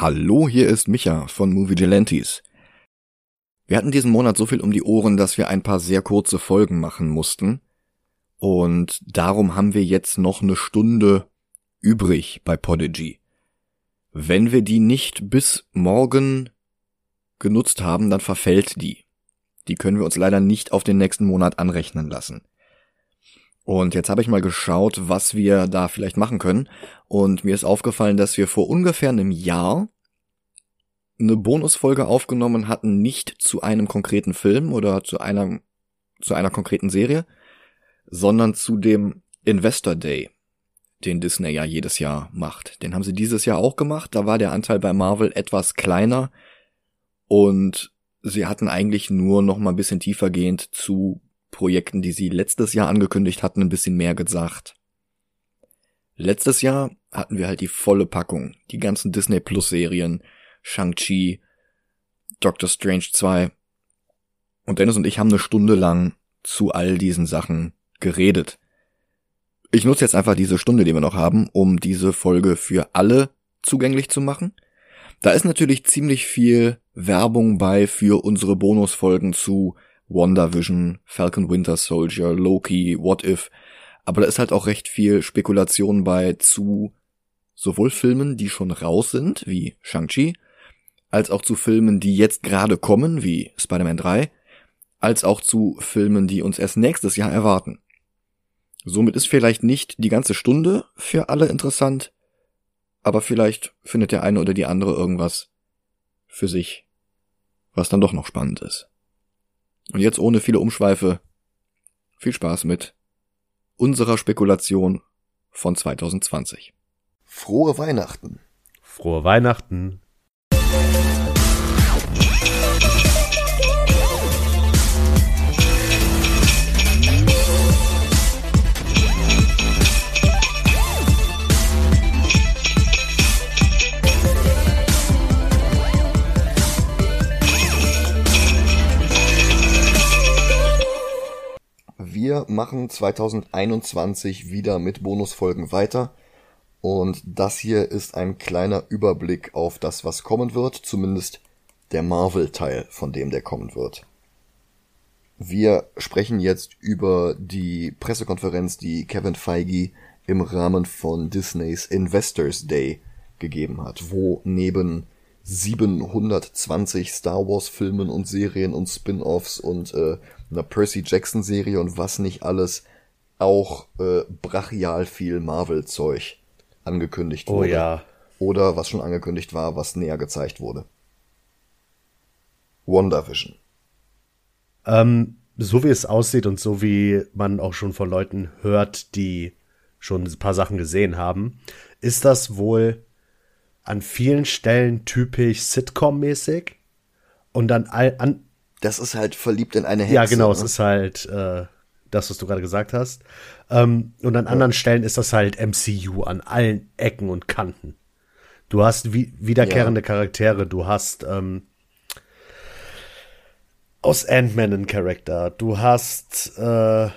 Hallo, hier ist Micha von Movie Gelantes. Wir hatten diesen Monat so viel um die Ohren, dass wir ein paar sehr kurze Folgen machen mussten. Und darum haben wir jetzt noch eine Stunde übrig bei Podigy. Wenn wir die nicht bis morgen genutzt haben, dann verfällt die. Die können wir uns leider nicht auf den nächsten Monat anrechnen lassen. Und jetzt habe ich mal geschaut, was wir da vielleicht machen können. Und mir ist aufgefallen, dass wir vor ungefähr einem Jahr eine Bonusfolge aufgenommen hatten, nicht zu einem konkreten Film oder zu einer, zu einer konkreten Serie, sondern zu dem Investor Day, den Disney ja jedes Jahr macht. Den haben sie dieses Jahr auch gemacht. Da war der Anteil bei Marvel etwas kleiner und sie hatten eigentlich nur noch mal ein bisschen tiefergehend zu Projekten, die sie letztes Jahr angekündigt hatten, ein bisschen mehr gesagt. Letztes Jahr hatten wir halt die volle Packung, die ganzen Disney Plus Serien, Shang-Chi, Doctor Strange 2. Und Dennis und ich haben eine Stunde lang zu all diesen Sachen geredet. Ich nutze jetzt einfach diese Stunde, die wir noch haben, um diese Folge für alle zugänglich zu machen. Da ist natürlich ziemlich viel Werbung bei für unsere Bonusfolgen zu WandaVision, Falcon Winter Soldier, Loki, What If. Aber da ist halt auch recht viel Spekulation bei zu sowohl Filmen, die schon raus sind, wie Shang-Chi, als auch zu Filmen, die jetzt gerade kommen, wie Spider-Man 3, als auch zu Filmen, die uns erst nächstes Jahr erwarten. Somit ist vielleicht nicht die ganze Stunde für alle interessant, aber vielleicht findet der eine oder die andere irgendwas für sich, was dann doch noch spannend ist. Und jetzt ohne viele Umschweife, viel Spaß mit unserer Spekulation von 2020. Frohe Weihnachten. Frohe Weihnachten. Machen 2021 wieder mit Bonusfolgen weiter. Und das hier ist ein kleiner Überblick auf das, was kommen wird, zumindest der Marvel-Teil von dem, der kommen wird. Wir sprechen jetzt über die Pressekonferenz, die Kevin Feige im Rahmen von Disneys Investors Day gegeben hat, wo neben 720 Star Wars Filmen und Serien und Spin-offs und äh, einer Percy Jackson Serie und was nicht alles auch äh, brachial viel Marvel Zeug angekündigt Oh wurde. ja. Oder was schon angekündigt war, was näher gezeigt wurde. WandaVision. Ähm, so wie es aussieht und so wie man auch schon von Leuten hört, die schon ein paar Sachen gesehen haben, ist das wohl an vielen Stellen typisch Sitcom-mäßig und dann all, an, Das ist halt verliebt in eine Hexe. ja genau, ne? es ist halt äh, das, was du gerade gesagt hast. Ähm, und an anderen Stellen ist das halt MCU an allen Ecken und Kanten. Du hast wie, wiederkehrende Charaktere, du hast ähm, aus Ant-Man einen Charakter, du hast äh,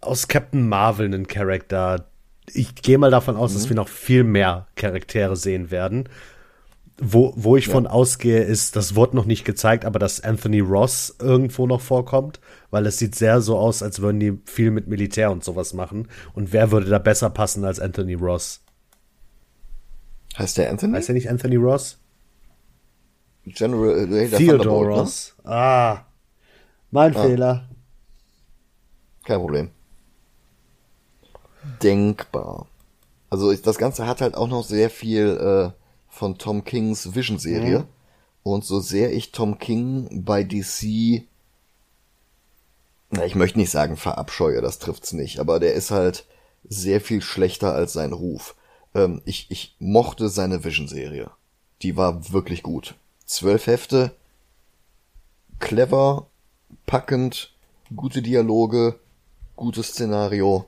aus Captain Marvel einen Charakter. Ich gehe mal davon aus, dass wir noch viel mehr Charaktere sehen werden. Wo, wo ich von ausgehe, ist, das wurde noch nicht gezeigt, aber dass Anthony Ross irgendwo noch vorkommt, weil es sieht sehr so aus, als würden die viel mit Militär und sowas machen. Und wer würde da besser passen als Anthony Ross? Heißt der Anthony? Heißt er nicht Anthony Ross? General äh, der Theodore ne? Ross. Ah, mein Ah. Fehler. Kein Problem. Denkbar. Also ich, das Ganze hat halt auch noch sehr viel äh, von Tom Kings Vision-Serie. Mhm. Und so sehr ich Tom King bei DC, na, ich möchte nicht sagen verabscheue, das trifft's nicht, aber der ist halt sehr viel schlechter als sein Ruf. Ähm, ich, ich mochte seine Vision-Serie. Die war wirklich gut. Zwölf Hefte, clever, packend, gute Dialoge, gutes Szenario.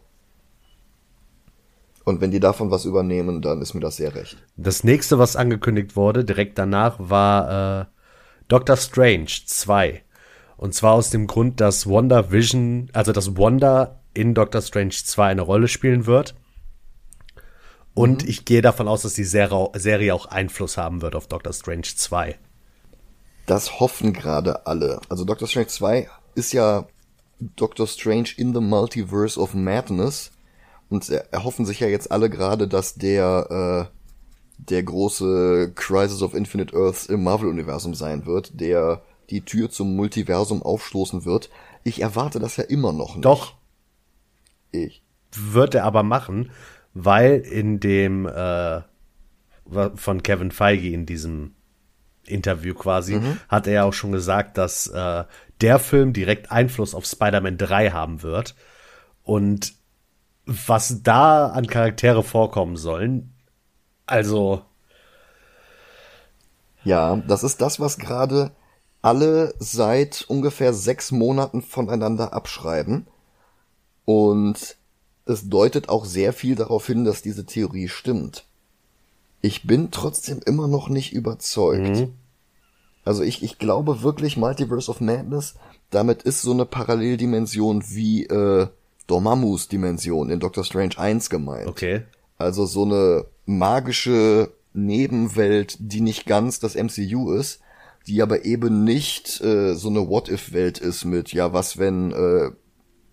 Und wenn die davon was übernehmen, dann ist mir das sehr recht. Das nächste, was angekündigt wurde, direkt danach, war äh, Doctor Strange 2. Und zwar aus dem Grund, dass Wanda Vision, also dass Wanda in Doctor Strange 2 eine Rolle spielen wird. Und mhm. ich gehe davon aus, dass die Serie auch Einfluss haben wird auf Doctor Strange 2. Das hoffen gerade alle. Also Doctor Strange 2 ist ja Doctor Strange in the Multiverse of Madness. Und erhoffen sich ja jetzt alle gerade, dass der, äh, der große Crisis of Infinite Earths im Marvel-Universum sein wird, der die Tür zum Multiversum aufstoßen wird. Ich erwarte das ja immer noch nicht. Doch. Ich. Wird er aber machen, weil in dem äh, von Kevin Feige in diesem Interview quasi mhm. hat er ja auch schon gesagt, dass äh, der Film direkt Einfluss auf Spider-Man 3 haben wird. Und was da an Charaktere vorkommen sollen, also. Ja, das ist das, was gerade alle seit ungefähr sechs Monaten voneinander abschreiben. Und es deutet auch sehr viel darauf hin, dass diese Theorie stimmt. Ich bin trotzdem immer noch nicht überzeugt. Mhm. Also ich, ich glaube wirklich Multiverse of Madness, damit ist so eine Paralleldimension wie äh, Dormammus Dimension in Doctor Strange 1 gemeint. Okay. Also so eine magische Nebenwelt, die nicht ganz das MCU ist, die aber eben nicht äh, so eine What-If-Welt ist mit, ja, was wenn äh,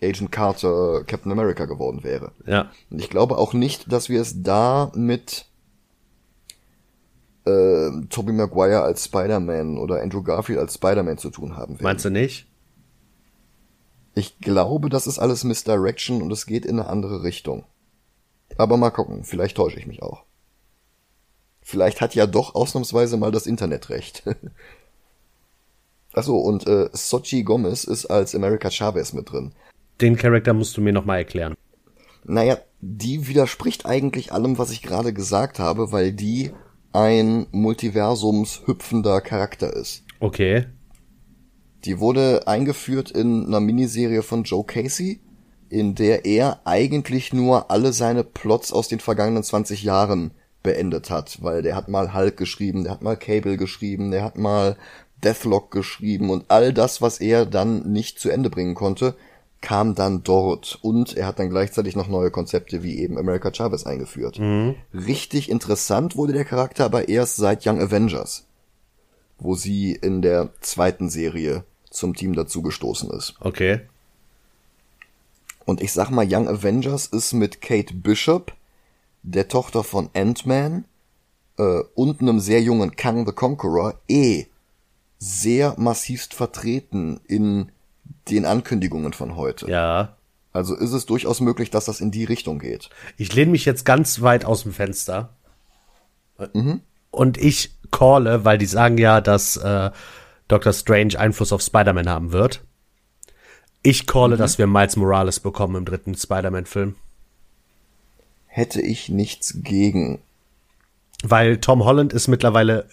Agent Carter Captain America geworden wäre. Ja. Und ich glaube auch nicht, dass wir es da mit äh, Tobey Maguire als Spider-Man oder Andrew Garfield als Spider-Man zu tun haben werden. Meinst du nicht? Ich glaube, das ist alles Misdirection und es geht in eine andere Richtung. Aber mal gucken, vielleicht täusche ich mich auch. Vielleicht hat ja doch ausnahmsweise mal das Internet recht. Achso, und äh, Sochi Gomez ist als America Chavez mit drin. Den Charakter musst du mir nochmal erklären. Naja, die widerspricht eigentlich allem, was ich gerade gesagt habe, weil die ein multiversumshüpfender Charakter ist. Okay. Die wurde eingeführt in einer Miniserie von Joe Casey, in der er eigentlich nur alle seine Plots aus den vergangenen 20 Jahren beendet hat, weil der hat mal Hulk geschrieben, der hat mal Cable geschrieben, der hat mal Deathlock geschrieben und all das, was er dann nicht zu Ende bringen konnte, kam dann dort und er hat dann gleichzeitig noch neue Konzepte wie eben America Chavez eingeführt. Mhm. Richtig interessant wurde der Charakter aber erst seit Young Avengers, wo sie in der zweiten Serie zum Team dazugestoßen ist. Okay. Und ich sag mal, Young Avengers ist mit Kate Bishop, der Tochter von Ant-Man äh, und einem sehr jungen Kang the Conqueror eh sehr massivst vertreten in den Ankündigungen von heute. Ja. Also ist es durchaus möglich, dass das in die Richtung geht. Ich lehne mich jetzt ganz weit aus dem Fenster. Mhm. Und ich calle, weil die sagen ja, dass äh, Doctor Strange Einfluss auf Spider-Man haben wird. Ich calle, mhm. dass wir Miles Morales bekommen im dritten Spider-Man-Film. Hätte ich nichts gegen. Weil Tom Holland ist mittlerweile,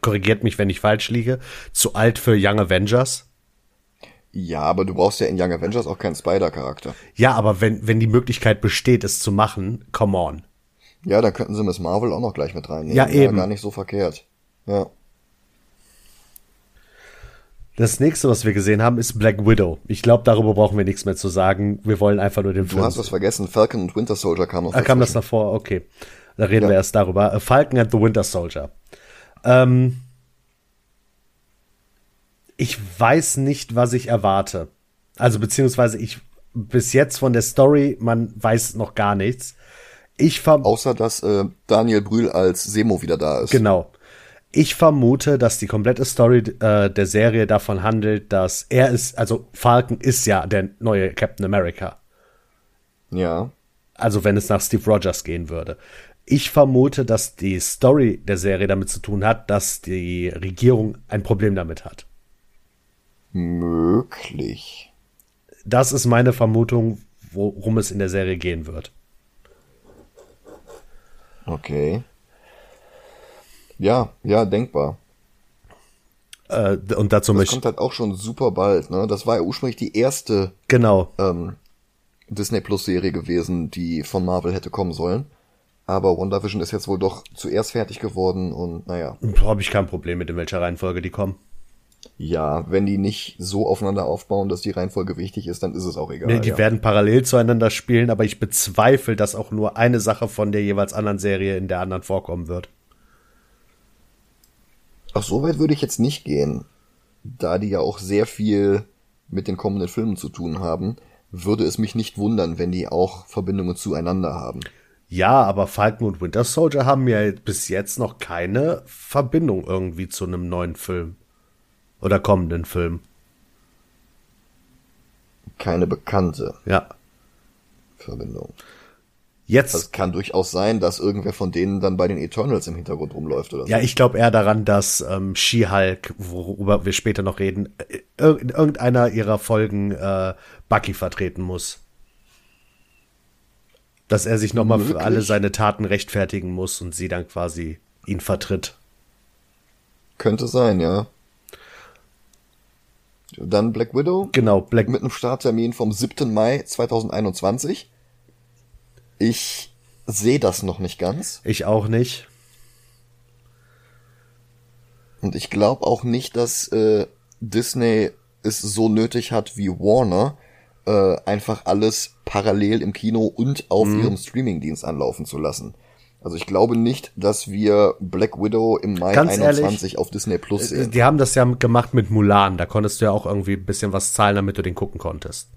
korrigiert mich, wenn ich falsch liege, zu alt für Young Avengers. Ja, aber du brauchst ja in Young Avengers auch keinen Spider-Charakter. Ja, aber wenn, wenn die Möglichkeit besteht, es zu machen, come on. Ja, dann könnten sie Miss Marvel auch noch gleich mit reinnehmen. Ja, eben. Ja, gar nicht so verkehrt. Ja. Das nächste, was wir gesehen haben, ist Black Widow. Ich glaube, darüber brauchen wir nichts mehr zu sagen. Wir wollen einfach nur den Film. Du hast was vergessen. Falcon und Winter Soldier kam noch. Ah, kam das davor? Okay. Da reden ja. wir erst darüber. Äh, Falcon and the Winter Soldier. Ähm, ich weiß nicht, was ich erwarte. Also beziehungsweise ich bis jetzt von der Story, man weiß noch gar nichts. Ich Außer dass äh, Daniel Brühl als Semo wieder da ist. Genau. Ich vermute, dass die komplette Story äh, der Serie davon handelt, dass er ist, also Falcon ist ja der neue Captain America. Ja. Also wenn es nach Steve Rogers gehen würde. Ich vermute, dass die Story der Serie damit zu tun hat, dass die Regierung ein Problem damit hat. Möglich. Das ist meine Vermutung, worum es in der Serie gehen wird. Okay. Ja, ja, denkbar. Äh, und dazu das kommt halt auch schon super bald, ne? Das war ja ursprünglich die erste genau. ähm, Disney Plus Serie gewesen, die von Marvel hätte kommen sollen. Aber WandaVision ist jetzt wohl doch zuerst fertig geworden und naja. Habe ich kein Problem mit, in welcher Reihenfolge die kommen. Ja, wenn die nicht so aufeinander aufbauen, dass die Reihenfolge wichtig ist, dann ist es auch egal. Nee, die ja. werden parallel zueinander spielen, aber ich bezweifle, dass auch nur eine Sache von der jeweils anderen Serie in der anderen vorkommen wird. Ach, so weit würde ich jetzt nicht gehen. Da die ja auch sehr viel mit den kommenden Filmen zu tun haben, würde es mich nicht wundern, wenn die auch Verbindungen zueinander haben. Ja, aber Falcon und Winter Soldier haben ja bis jetzt noch keine Verbindung irgendwie zu einem neuen Film. Oder kommenden Film. Keine bekannte Ja. Verbindung. Jetzt, Es kann durchaus sein, dass irgendwer von denen dann bei den Eternals im Hintergrund rumläuft oder so. ja, ich glaube eher daran, dass ähm, She-Hulk, worüber wir später noch reden, äh, in irgendeiner ihrer Folgen äh, Bucky vertreten muss. Dass er sich nochmal für alle seine Taten rechtfertigen muss und sie dann quasi ihn vertritt. Könnte sein, ja. Dann Black Widow Genau, Black mit einem Starttermin vom 7. Mai 2021. Ich sehe das noch nicht ganz. Ich auch nicht. Und ich glaube auch nicht, dass äh, Disney es so nötig hat wie Warner, äh, einfach alles parallel im Kino und auf Mhm. ihrem Streamingdienst anlaufen zu lassen. Also ich glaube nicht, dass wir Black Widow im Mai Ganz 21 auf Disney Plus sehen. Die haben das ja gemacht mit Mulan. Da konntest du ja auch irgendwie ein bisschen was zahlen, damit du den gucken konntest.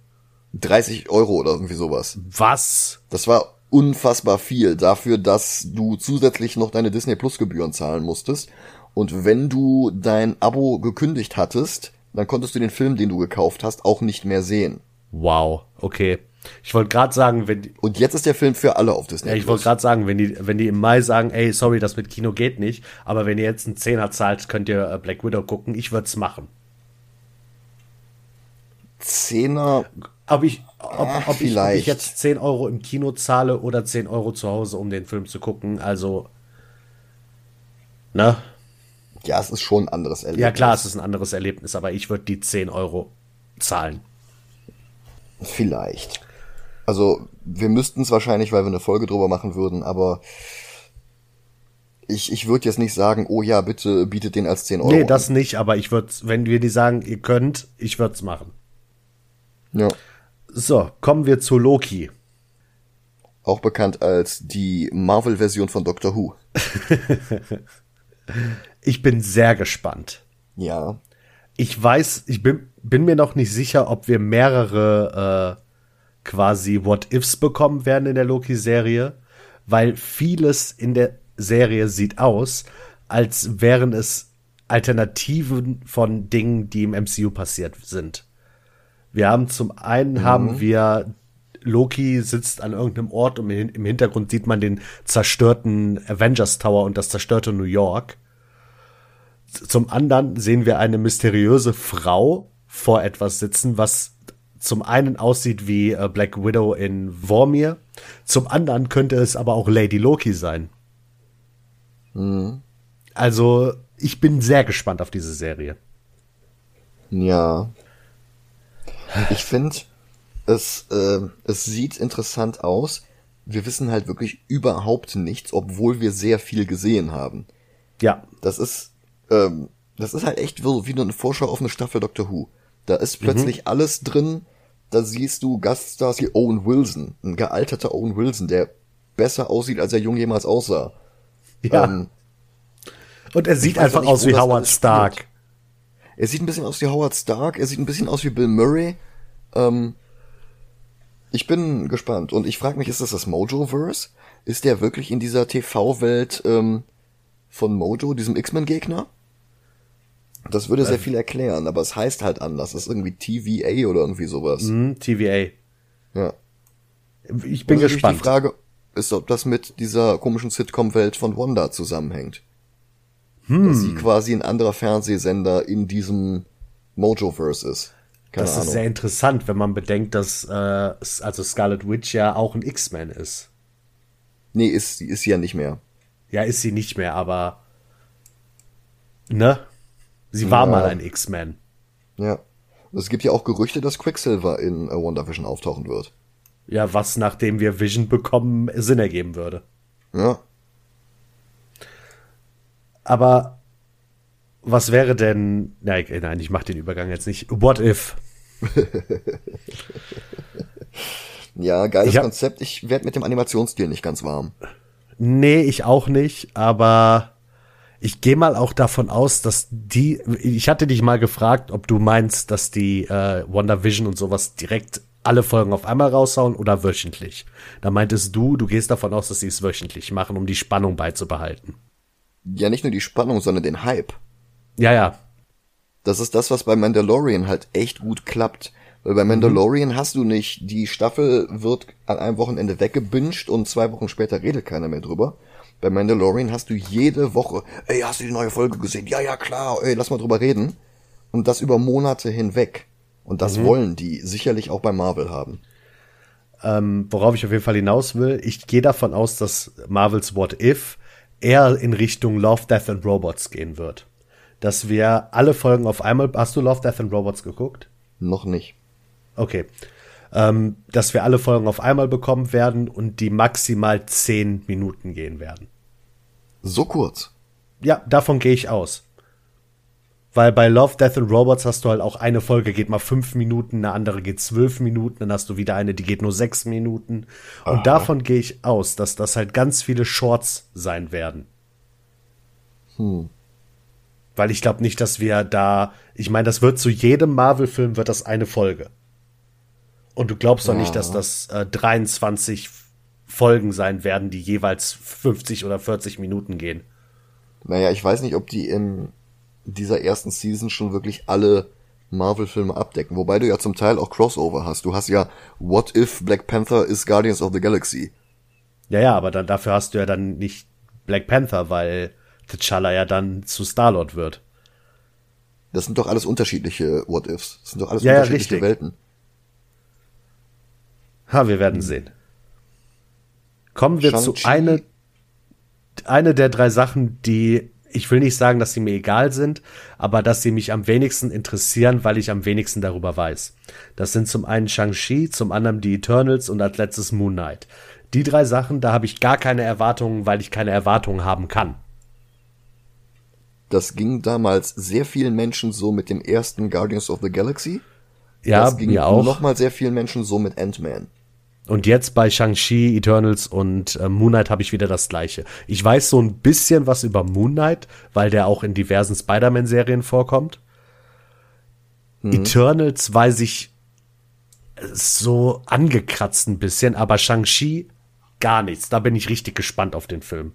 30 Euro oder irgendwie sowas. Was? Das war unfassbar viel dafür, dass du zusätzlich noch deine Disney Plus Gebühren zahlen musstest. Und wenn du dein Abo gekündigt hattest, dann konntest du den Film, den du gekauft hast, auch nicht mehr sehen. Wow. Okay. Ich wollte gerade sagen, wenn die, Und jetzt ist der Film für alle auf Disney ja, ich wollte gerade sagen, wenn die, wenn die im Mai sagen, ey, sorry, das mit Kino geht nicht, aber wenn ihr jetzt einen Zehner zahlt, könnt ihr äh, Black Widow gucken. Ich würde es machen. Zehner, Ob ich, ob, Ah, ob, ich, ob ich jetzt 10 Euro im Kino zahle oder 10 Euro zu Hause, um den Film zu gucken, also, ne? ja, es ist schon ein anderes Erlebnis. Ja, klar, es ist ein anderes Erlebnis, aber ich würde die 10 Euro zahlen. Vielleicht. Also, wir müssten es wahrscheinlich, weil wir eine Folge drüber machen würden, aber ich, ich würde jetzt nicht sagen, oh ja, bitte bietet den als 10 Euro. Nee, das nicht, aber ich würde, wenn wir die sagen, ihr könnt, ich würde es machen. an. Ja. So, kommen wir zu Loki. Auch bekannt als die Marvel-Version von Doctor Who. Ich bin sehr gespannt. Ja. Ich weiß, ich bin, bin mir noch nicht sicher, ob wir mehrere äh, quasi What-Ifs bekommen werden in der Loki-Serie, weil vieles in der Serie sieht aus, als wären es Alternativen von Dingen, die im MCU passiert sind. Wir haben zum einen haben wir Loki sitzt an irgendeinem Ort und im Hintergrund sieht man den zerstörten Avengers Tower und das zerstörte New York. Zum anderen sehen wir eine mysteriöse Frau vor etwas sitzen, was zum einen aussieht wie äh, Black Widow in Vormir, zum anderen könnte es aber auch Lady Loki sein. Also, ich bin sehr gespannt auf diese Serie. Ja. Ich finde, es, äh, es sieht interessant aus. Wir wissen halt wirklich überhaupt nichts, obwohl wir sehr viel gesehen haben. Ja, Das ist, ähm, das ist halt echt so wie eine Vorschau auf eine Staffel Doctor Who. Da ist plötzlich alles drin. Da siehst du Gaststars wie Owen Wilson, ein gealterter Owen Wilson, der besser aussieht, als er jung jemals aussah. ja. Ähm, und er sieht einfach nicht, aus wie Howard Stark. spielt. Er sieht ein bisschen aus wie Howard Stark, er sieht ein bisschen aus wie Bill Murray. Ähm, ich bin gespannt und ich frage mich, ist das das Mojo-Verse? Ist der wirklich in dieser TV-Welt ähm, von Mojo, diesem X-Men-Gegner? Das würde sehr viel erklären, aber es heißt halt anders. Es ist irgendwie TVA oder irgendwie sowas. Hm, TVA. Ja. Ich bin natürlich gespannt. Die Frage ist, ob das mit dieser komischen Sitcom-Welt von Wanda zusammenhängt. Hm. Dass sie quasi ein anderer Fernsehsender in diesem Mojo-Verse ist. Keine das Ahnung. ist sehr interessant, wenn man bedenkt, dass äh, also Scarlet Witch ja auch ein X-Men ist. nee, ist, sie- ist sie ja nicht mehr. Ja, ist sie nicht mehr, aber ne? Sie war Ja. mal ein X-Men. Ja. Es gibt ja auch Gerüchte, dass Quicksilver in äh, WandaVision auftauchen wird. Ja, was nachdem wir Vision bekommen Sinn ergeben würde. Ja. Aber was wäre denn, nein, nein, ich mach den Übergang jetzt nicht. What if? ja, geiles Ich Konzept. Ich werde mit dem Animationsstil nicht ganz warm. Nee, ich auch nicht, aber ich gehe mal auch davon aus, dass die, ich hatte dich mal gefragt, ob du meinst, dass die äh, WandaVision und sowas direkt alle Folgen auf einmal raushauen oder wöchentlich. Da meintest du, du gehst davon aus, dass sie es wöchentlich machen, um die Spannung beizubehalten. Ja, nicht nur die Spannung, sondern den Hype. Ja, ja, Das ist das, was bei Mandalorian halt echt gut klappt. Weil bei Mandalorian hast du nicht, die Staffel wird an einem Wochenende weggebinged und zwei Wochen später redet keiner mehr drüber. Bei Mandalorian hast du jede Woche, ey, hast du die neue Folge gesehen? Ja, ja, klar, ey, lass mal drüber reden. Und das über Monate hinweg. Und das wollen die sicherlich auch bei Marvel haben. ähm, worauf ich auf jeden Fall hinaus will, ich gehe davon aus, dass Marvels What If eher in Richtung Love, Death and Robots gehen wird. Dass wir alle Folgen auf einmal, hast du Love, Death and Robots geguckt? Noch nicht. Okay. Ähm, dass wir alle Folgen auf einmal bekommen werden und die maximal zehn Minuten gehen werden. So kurz. Ja, davon gehe ich aus. Weil bei Love, Death and Robots hast du halt auch eine Folge geht mal fünf Minuten, eine andere geht zwölf Minuten, dann hast du wieder eine, die geht nur sechs Minuten. Und davon gehe ich aus, dass das halt ganz viele Shorts sein werden. Weil ich glaube nicht, dass wir da, ich meine, das wird zu jedem Marvel-Film wird das eine Folge. Und du glaubst doch nicht, dass das äh, 23 Folgen sein werden, die jeweils 50 oder 40 Minuten gehen. Naja, ich weiß nicht, ob die in dieser ersten Season schon wirklich alle Marvel-Filme abdecken. Wobei du ja zum Teil auch Crossover hast. Du hast ja What If Black Panther is Guardians of the Galaxy. Ja, ja, aber dann dafür hast du ja dann nicht Black Panther, weil T'Challa ja dann zu Star-Lord wird. Das sind doch alles unterschiedliche What Ifs. Das sind doch alles Ja, ja, unterschiedliche richtig. Welten. Ha, wir werden sehen. Kommen wir zu eine, eine der drei Sachen, die ich will nicht sagen, dass sie mir egal sind, aber dass sie mich am wenigsten interessieren, weil ich am wenigsten darüber weiß. Das sind zum einen Shang-Chi, zum anderen die Eternals und als letztes Moon Knight. Die drei Sachen, da habe ich gar keine Erwartungen, weil ich keine Erwartungen haben kann. Das ging damals sehr vielen Menschen so mit dem ersten Guardians of the Galaxy. Ja, das ging mir auch. nochmal sehr vielen Menschen so mit Ant-Man. Und jetzt bei Shang-Chi, Eternals und äh, Moon Knight habe ich wieder das gleiche. Ich weiß so ein bisschen was über Moon Knight, weil der auch in diversen Spider-Man-Serien vorkommt. Eternals weiß ich äh, so angekratzt ein bisschen, aber Shang-Chi gar nichts. Da bin ich richtig gespannt auf den Film.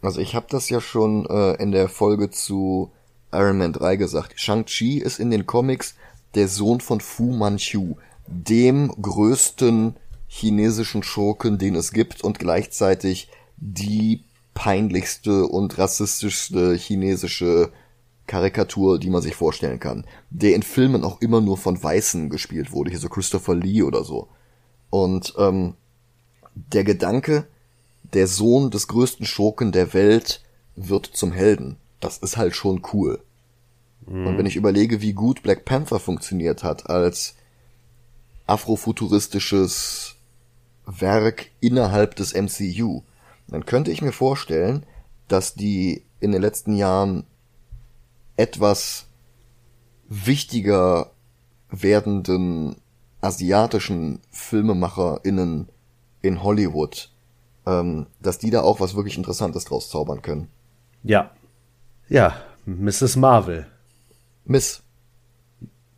Also ich habe das ja schon äh, in der Folge zu Iron Man 3 gesagt. Shang-Chi ist in den Comics der Sohn von Fu Manchu, dem größten chinesischen Schurken, den es gibt und gleichzeitig die peinlichste und rassistischste chinesische Karikatur, die man sich vorstellen kann. Der in Filmen auch immer nur von Weißen gespielt wurde, hier so Christopher Lee oder so. Und ähm, der Gedanke, der Sohn des größten Schurken der Welt wird zum Helden. Das ist halt schon cool. Und wenn ich überlege, wie gut Black Panther funktioniert hat als afrofuturistisches Werk innerhalb des MCU, dann könnte ich mir vorstellen, dass die in den letzten Jahren etwas wichtiger werdenden asiatischen FilmemacherInnen in Hollywood, ähm, dass die da auch was wirklich Interessantes draus zaubern können. Ja. Ja, Mrs. Marvel. Miss.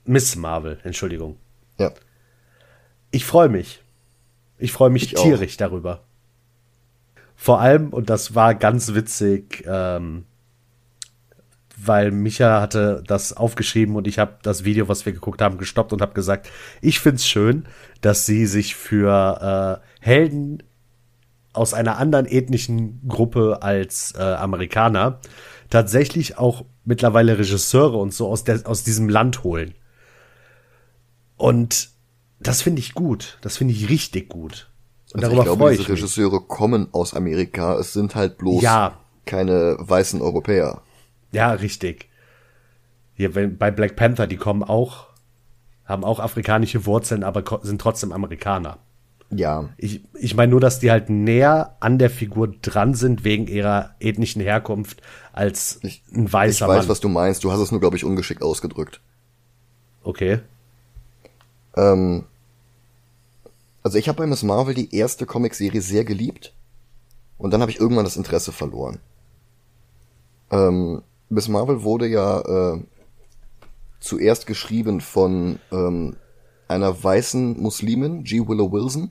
Miss Marvel, Entschuldigung. Ja. Ich freue mich. Ich freue mich Ich auch. tierisch darüber. Vor allem, und das war ganz witzig, ähm, weil Micha hatte das aufgeschrieben und ich habe das Video, was wir geguckt haben, gestoppt und habe gesagt, ich find's schön, dass sie sich für äh, Helden aus einer anderen ethnischen Gruppe als äh, Amerikaner tatsächlich auch mittlerweile Regisseure und so aus, der, aus diesem Land holen. Und das finde ich gut. Das finde ich richtig gut. Und Also darüber ich glaube, freue diese ich mich. Regisseure kommen aus Amerika. Es sind halt bloß Ja. keine weißen Europäer. Ja, richtig. Hier, bei Black Panther, die kommen auch, haben auch afrikanische Wurzeln, aber sind trotzdem Amerikaner. Ja. Ich, ich meine nur, dass die halt näher an der Figur dran sind wegen ihrer ethnischen Herkunft als Ich, ein weißer ich weiß, Mann. was du meinst. Du hast es nur, glaube ich, ungeschickt ausgedrückt. Okay. Ähm, also ich habe bei Miss Marvel die erste Comicserie sehr geliebt und dann habe ich irgendwann das Interesse verloren. Ähm, Miss Marvel wurde ja äh, zuerst geschrieben von ähm, einer weißen Muslimin, G. Willow Wilson,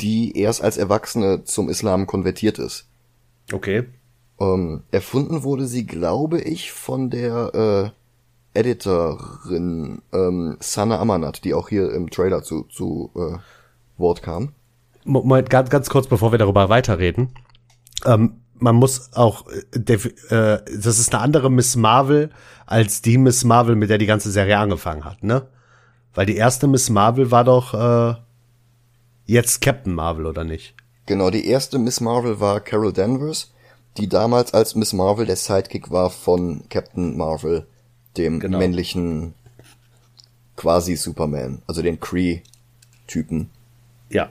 die erst als Erwachsene zum Islam konvertiert ist. Okay. Ähm, erfunden wurde sie, glaube ich, von der äh, Editorin ähm, Sana Amanat, die auch hier im Trailer zu, zu äh, Wort kam. Mo- Moment, ganz, ganz kurz, bevor wir darüber weiterreden. Ähm, man muss auch, äh, äh, das ist eine andere Miss Marvel als die Miss Marvel, mit der die ganze Serie angefangen hat, ne? Weil die erste Miss Marvel war doch äh, jetzt Captain Marvel, oder nicht? Genau, die erste Miss Marvel war Carol Danvers, die damals als Miss Marvel der Sidekick war von Captain Marvel, dem Genau. männlichen quasi Superman, also den Kree-Typen. Ja.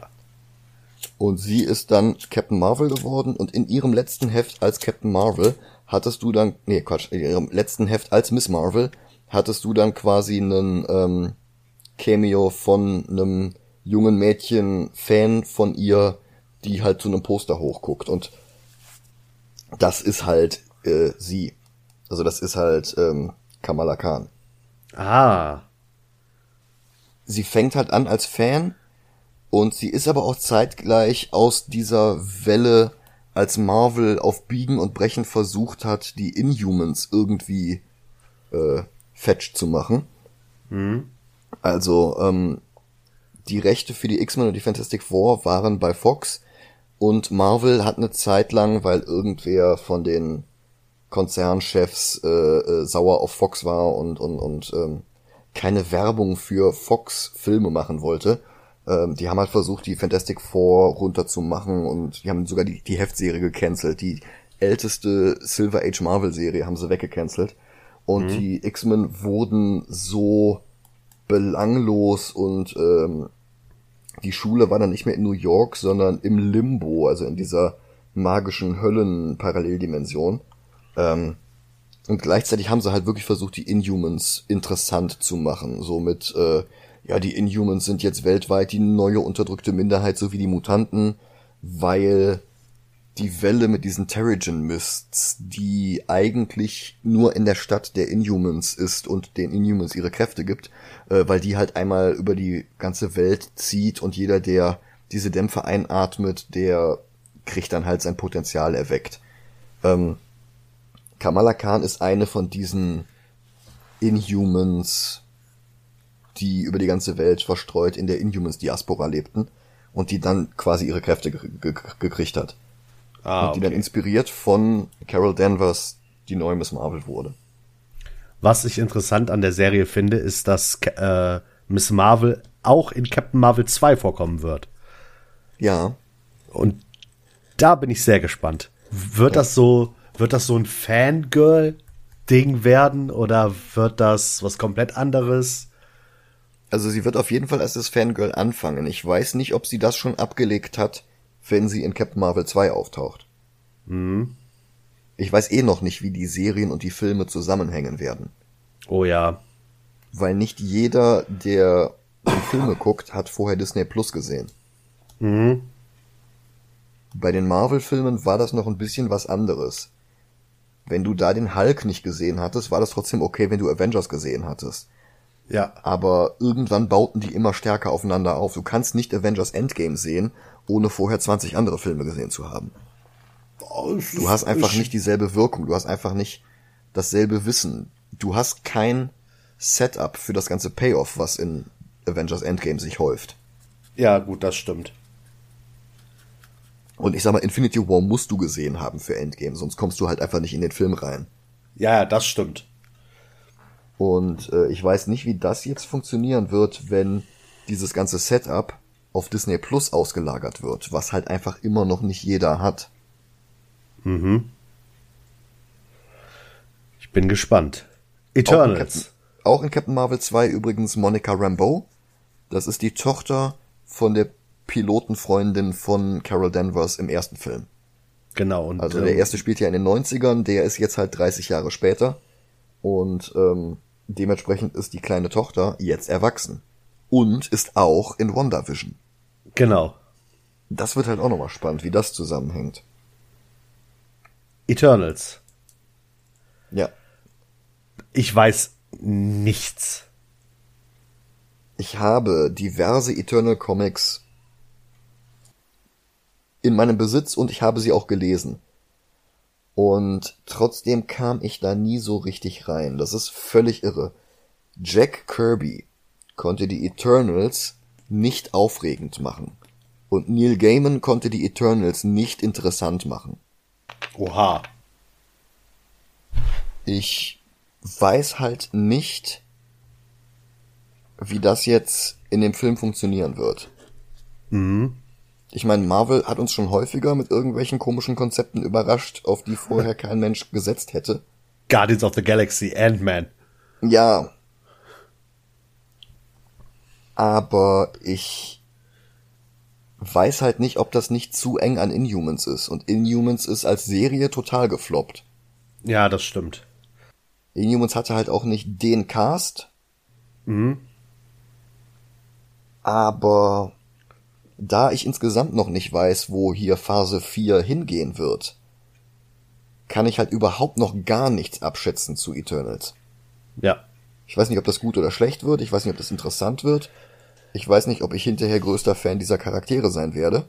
Und sie ist dann Captain Marvel geworden und in ihrem letzten Heft als Captain Marvel hattest du dann, nee, Quatsch, in ihrem letzten Heft als Miss Marvel hattest du dann quasi einen ähm, Cameo von einem jungen Mädchen, Fan von ihr, die halt zu einem Poster hochguckt und das ist halt äh, sie. Also das ist halt ähm, Kamala Khan. Ah. sie fängt halt an als Fan und sie ist aber auch zeitgleich aus dieser Welle, als Marvel auf Biegen und Brechen versucht hat, die Inhumans irgendwie äh, fetch zu machen. Also ähm, die Rechte für die X-Men und die Fantastic Four waren bei Fox und Marvel hat eine Zeit lang, weil irgendwer von den Konzernchefs äh, äh, sauer auf Fox war und und und ähm, keine Werbung für Fox Filme machen wollte. Ähm, die haben halt versucht, die Fantastic Four runterzumachen und die haben sogar die, die Heftserie gecancelt. Die älteste Silver Age Marvel Serie haben sie weggecancelt. Und die X-Men wurden so belanglos und ähm, die Schule war dann nicht mehr in New York, sondern im Limbo, also in dieser magischen Höllen-Paralleldimension. Ähm, und gleichzeitig haben sie halt wirklich versucht, die Inhumans interessant zu machen. So mit, äh, ja, die Inhumans sind jetzt weltweit die neue unterdrückte Minderheit, so wie die Mutanten, weil die Welle mit diesen Terrigen Mists, die eigentlich nur in der Stadt der Inhumans ist und den Inhumans ihre Kräfte gibt, äh, weil die halt einmal über die ganze Welt zieht und jeder, der diese Dämpfe einatmet, der kriegt dann halt sein Potenzial erweckt. Ähm, Kamala Khan ist eine von diesen Inhumans, die über die ganze Welt verstreut in der Inhumans-Diaspora lebten und die dann quasi ihre Kräfte ge ge gekriegt hat. Ah, und die dann inspiriert von Carol Danvers, die neu Miss Marvel wurde. Was ich interessant an der Serie finde, ist, dass äh, Miss Marvel auch in Captain Marvel 2 vorkommen wird. Ja, Und da bin ich sehr gespannt. Wird das so, wird das so ein Fangirl-Ding werden oder wird das was komplett anderes? also sie wird auf jeden Fall als das Fangirl anfangen. Ich weiß nicht, ob sie das schon abgelegt hat, wenn sie in Captain Marvel 2 auftaucht. Ich weiß eh noch nicht, wie die Serien und die Filme zusammenhängen werden. Oh ja. Weil nicht jeder, der die Filme guckt, hat vorher Disney Plus gesehen. Bei den Marvel-Filmen war das noch ein bisschen was anderes. Wenn du da den Hulk nicht gesehen hattest, war das trotzdem okay, wenn du Avengers gesehen hattest. Ja. Aber irgendwann bauten die immer stärker aufeinander auf. Du kannst nicht Avengers Endgame sehen, ohne vorher 20 andere Filme gesehen zu haben. Du hast einfach nicht dieselbe Wirkung, du hast einfach nicht dasselbe Wissen. Du hast kein Setup für das ganze Payoff, was in Avengers Endgame sich häuft. Ja, gut, das stimmt. Und ich sag mal, Infinity War musst du gesehen haben für Endgame, sonst kommst du halt einfach nicht in den Film rein. Ja, das stimmt. Und äh, ich weiß nicht, wie das jetzt funktionieren wird, wenn dieses ganze Setup auf Disney Plus ausgelagert wird, was halt einfach immer noch nicht jeder hat. Ich bin gespannt. Auch in, Captain, Eternals. auch in Captain Marvel 2 übrigens Monica Rambeau. Das ist die Tochter von der Pilotenfreundin von Carol Danvers im ersten Film. Genau. Und, Also der ähm, erste spielt ja in den 90ern, der ist jetzt halt 30 Jahre später. Und ähm, dementsprechend ist die kleine Tochter jetzt erwachsen. Und ist auch in WandaVision. Genau. Das wird halt auch nochmal spannend, wie das zusammenhängt. Eternals. Ja. Ich weiß nichts. Ich habe diverse Eternal Comics in meinem Besitz und ich habe sie auch gelesen. Und trotzdem kam ich da nie so richtig rein. Das ist völlig irre. Jack Kirby konnte die Eternals nicht aufregend machen. Und Neil Gaiman konnte die Eternals nicht interessant machen. Oha. Ich weiß halt nicht, wie das jetzt in dem Film funktionieren wird. Ich meine, Marvel hat uns schon häufiger mit irgendwelchen komischen Konzepten überrascht, auf die vorher kein Mensch gesetzt hätte. Guardians of the Galaxy, Ant-Man. Ja. Aber ich weiß halt nicht, ob das nicht zu eng an Inhumans ist. Und Inhumans ist als Serie total gefloppt. Ja, das stimmt. Inhumans hatte halt auch nicht den Cast. Aber da ich insgesamt noch nicht weiß, wo hier Phase 4 hingehen wird, kann ich halt überhaupt noch gar nichts abschätzen zu Eternals. Ja. Ich weiß nicht, ob das gut oder schlecht wird, ich weiß nicht, ob das interessant wird. Ich weiß nicht, ob ich hinterher größter Fan dieser Charaktere sein werde.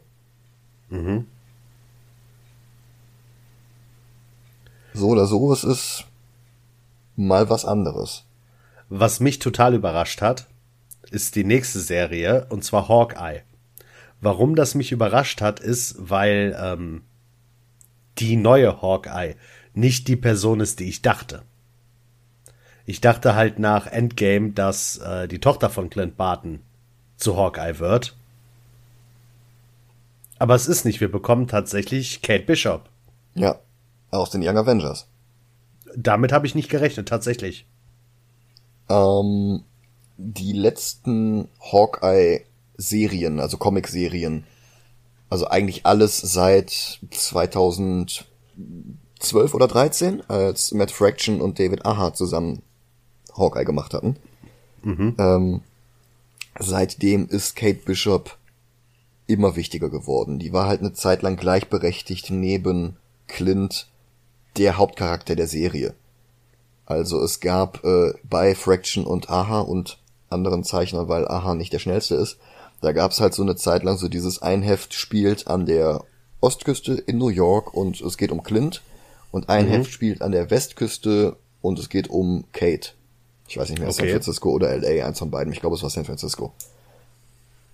So oder so, es ist mal was anderes. Was mich total überrascht hat, ist die nächste Serie, und zwar Hawkeye. Warum das mich überrascht hat, ist, weil ähm, die neue Hawkeye nicht die Person ist, die ich dachte. Ich dachte halt nach Endgame, dass äh, die Tochter von Clint Barton zu Hawkeye wird. Aber es ist nicht. Wir bekommen tatsächlich Kate Bishop. Ja, aus den Young Avengers. Damit habe ich nicht gerechnet, tatsächlich. Ähm, die letzten Hawkeye-Serien, also Comic-Serien, also eigentlich alles seit 2012 oder 13, als Matt Fraction und David Aha zusammen Hawkeye gemacht hatten. Ähm, seitdem ist Kate Bishop immer wichtiger geworden. Die war halt eine Zeit lang gleichberechtigt neben Clint der Hauptcharakter der Serie. Also es gab äh, bei Fraction und Aha und anderen Zeichnern, weil Aha nicht der schnellste ist, da gab's halt so eine Zeit lang so dieses Einheft spielt an der Ostküste in New York und es geht um Clint und ein Heft spielt an der Westküste und es geht um Kate. Ich weiß nicht mehr, San Okay. Francisco oder LA, eins von beiden. Ich glaube, es war San Francisco.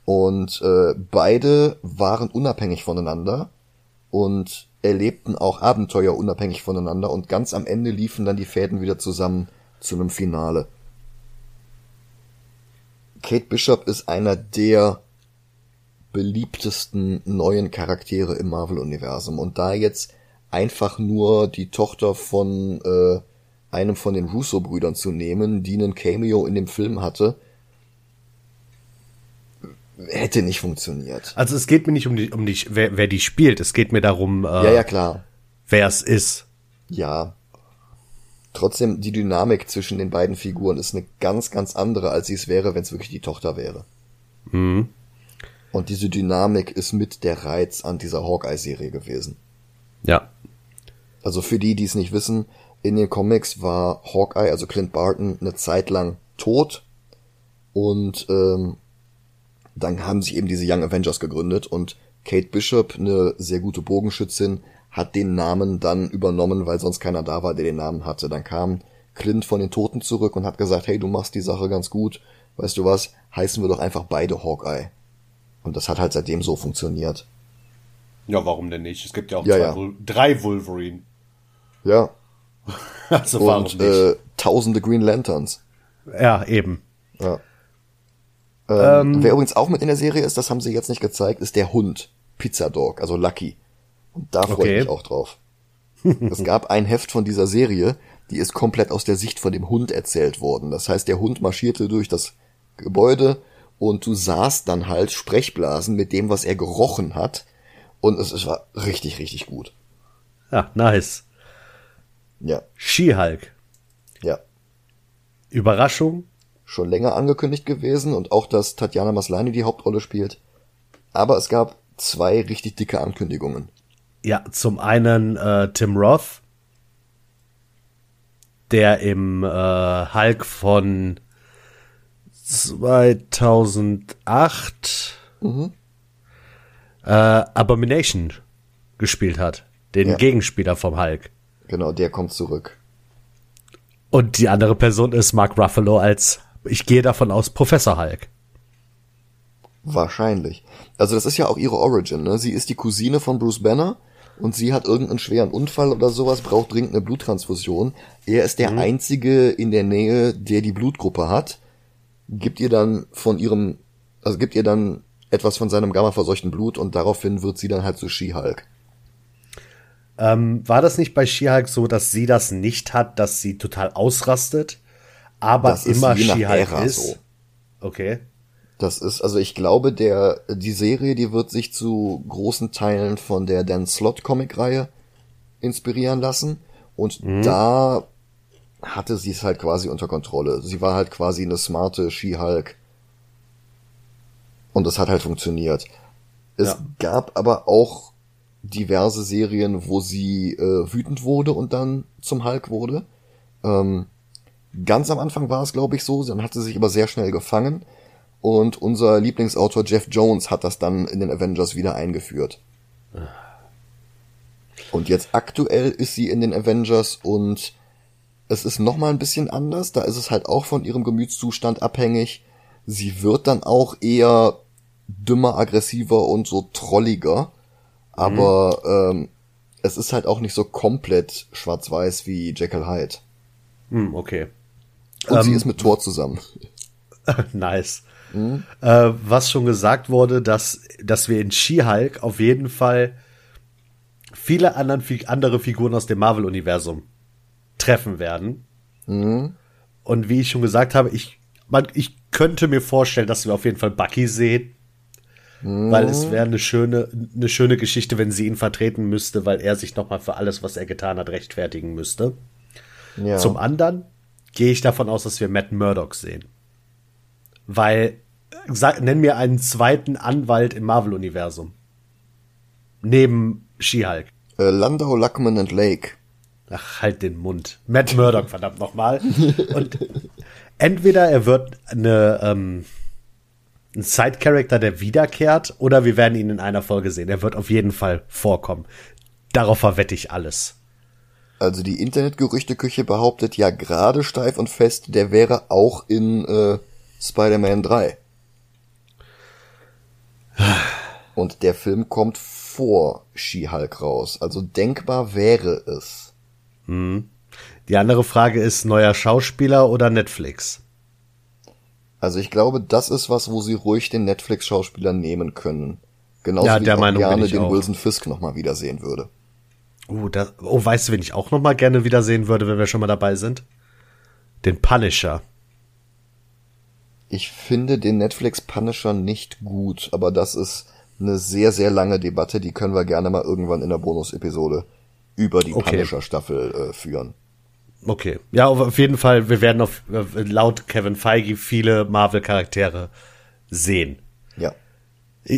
Und äh, beide waren unabhängig voneinander und erlebten auch Abenteuer unabhängig voneinander und ganz am Ende liefen dann die Fäden wieder zusammen zu einem Finale. Kate Bishop ist einer der beliebtesten neuen Charaktere im Marvel-Universum und da jetzt einfach nur die Tochter von äh, einem von den Russo-Brüdern zu nehmen, die einen Cameo in dem Film hatte, hätte nicht funktioniert. Also es geht mir nicht um die, um die, wer, wer die spielt. Es geht mir darum, äh, Ja, ja, klar. wer es ist. Ja. Trotzdem, die Dynamik zwischen den beiden Figuren ist eine ganz, ganz andere, als sie es wäre, wenn es wirklich die Tochter wäre. Und diese Dynamik ist mit der Reiz an dieser Hawkeye-Serie gewesen. Ja. Also für die, die es nicht wissen, in den Comics war Hawkeye, also Clint Barton, eine Zeit lang tot. Und ähm, dann haben sich eben diese Young Avengers gegründet und Kate Bishop, eine sehr gute Bogenschützin, hat den Namen dann übernommen, weil sonst keiner da war, der den Namen hatte. Dann kam Clint von den Toten zurück und hat gesagt, hey, du machst die Sache ganz gut. Weißt du was? Heißen wir doch einfach beide Hawkeye. Und das hat halt seitdem so funktioniert. Ja, warum denn nicht? Es gibt ja auch Ja, zwei ja. Drei Wolverine. Ja. Also warum Und nicht? äh, tausende Green Lanterns. ja, eben. Ja. Ähm, wer übrigens auch mit in der Serie ist, das haben sie jetzt nicht gezeigt, ist der Hund. Pizza Dog, also Lucky. Und da freue Okay. ich mich auch drauf. es gab ein Heft von dieser Serie, die ist komplett aus der Sicht von dem Hund erzählt worden. Das heißt, der Hund marschierte durch das Gebäude und du sahst dann halt Sprechblasen mit dem, was er gerochen hat. Und es, es war richtig, richtig gut. Ja, nice. Ja, She-Hulk. ja. Überraschung. Schon länger angekündigt gewesen und auch, dass Tatjana Maslany die Hauptrolle spielt. Aber es gab zwei richtig dicke Ankündigungen. Ja, zum einen äh, Tim Roth, der im äh, Hulk von 2008 äh, Abomination gespielt hat, den Ja. Gegenspieler vom Hulk. Genau, der kommt zurück. Und die andere Person ist Mark Ruffalo als, ich gehe davon aus, Professor Hulk. Wahrscheinlich. Also das ist ja auch ihre Origin, ne? Sie ist die Cousine von Bruce Banner und sie hat irgendeinen schweren Unfall oder sowas, braucht dringend eine Bluttransfusion. Er ist der einzige in der Nähe, der die Blutgruppe hat. Gibt ihr dann von ihrem, also gibt ihr dann etwas von seinem gamma-verseuchten Blut und daraufhin wird sie dann halt zu She-Hulk. Ähm, war das nicht bei She-Hulk so, dass sie das nicht hat, dass sie total ausrastet, aber Das immer She-Hulk ist? so. Okay. Das ist, also ich glaube, der, die Serie, die wird sich zu großen Teilen von der Dan Slott Comic-Reihe inspirieren lassen. Und da hatte sie es halt quasi unter Kontrolle. Sie war halt quasi eine smarte She-Hulk. Und das hat halt funktioniert. Es Ja. gab aber auch diverse Serien, wo sie äh, wütend wurde und dann zum Hulk wurde. Ähm, ganz am Anfang war es, glaube ich, so. Dann hat sie sich aber sehr schnell gefangen. Und unser Lieblingsautor Jeff Jones hat das dann in den Avengers wieder eingeführt. Und jetzt aktuell ist sie in den Avengers und es ist noch mal ein bisschen anders. Da ist es halt auch von ihrem Gemütszustand abhängig. Sie wird dann auch eher dümmer, aggressiver und so trolliger. Aber ähm, es ist halt auch nicht so komplett schwarz-weiß wie Jekyll Hyde. Hm, okay. Und sie Ähm, ist mit Thor zusammen. nice. Äh, was schon gesagt wurde, dass, dass wir in She-Hulk auf jeden Fall viele anderen, andere Figuren aus dem Marvel-Universum treffen werden. Und wie ich schon gesagt habe, ich, man, ich könnte mir vorstellen, dass wir auf jeden Fall Bucky sehen. Weil es wäre eine schöne, eine schöne Geschichte, wenn sie ihn vertreten müsste, weil er sich nochmal für alles, was er getan hat, rechtfertigen müsste. Ja. Zum anderen gehe ich davon aus, dass wir Matt Murdock sehen. Weil, sag, nenn mir einen zweiten Anwalt im Marvel-Universum. Neben She-Hulk. äh, Landau, Luckman and Lake. Ach, halt den Mund. Matt Murdock, verdammt nochmal. Und entweder er wird eine, ähm, ein Side-Character, der wiederkehrt, oder wir werden ihn in einer Folge sehen. Er wird auf jeden Fall vorkommen. Darauf verwette ich alles. Also die Internetgerüchteküche behauptet ja gerade steif und fest, der wäre auch in äh, Spider-Man 3. Und der Film kommt vor She-Hulk raus. Also denkbar wäre es. Die andere Frage ist, neuer Schauspieler oder Netflix? Also ich glaube, das ist was, wo sie ruhig den Netflix-Schauspieler nehmen können. Genauso Ja, wie der ich Meinung gerne den auch. Wilson Fisk nochmal wiedersehen würde. Oh, das, oh, weißt du, wen ich auch noch mal gerne wiedersehen würde, wenn wir schon mal dabei sind? Den Punisher. Ich finde den Netflix Punisher nicht gut, aber das ist eine sehr, sehr lange Debatte, die können wir gerne mal irgendwann in der Bonus-Episode über die Okay. Punisher-Staffel äh, führen. Okay. Ja, auf- jeden Fall, wir werden auf, laut Kevin Feige viele Marvel-Charaktere sehen. Ja.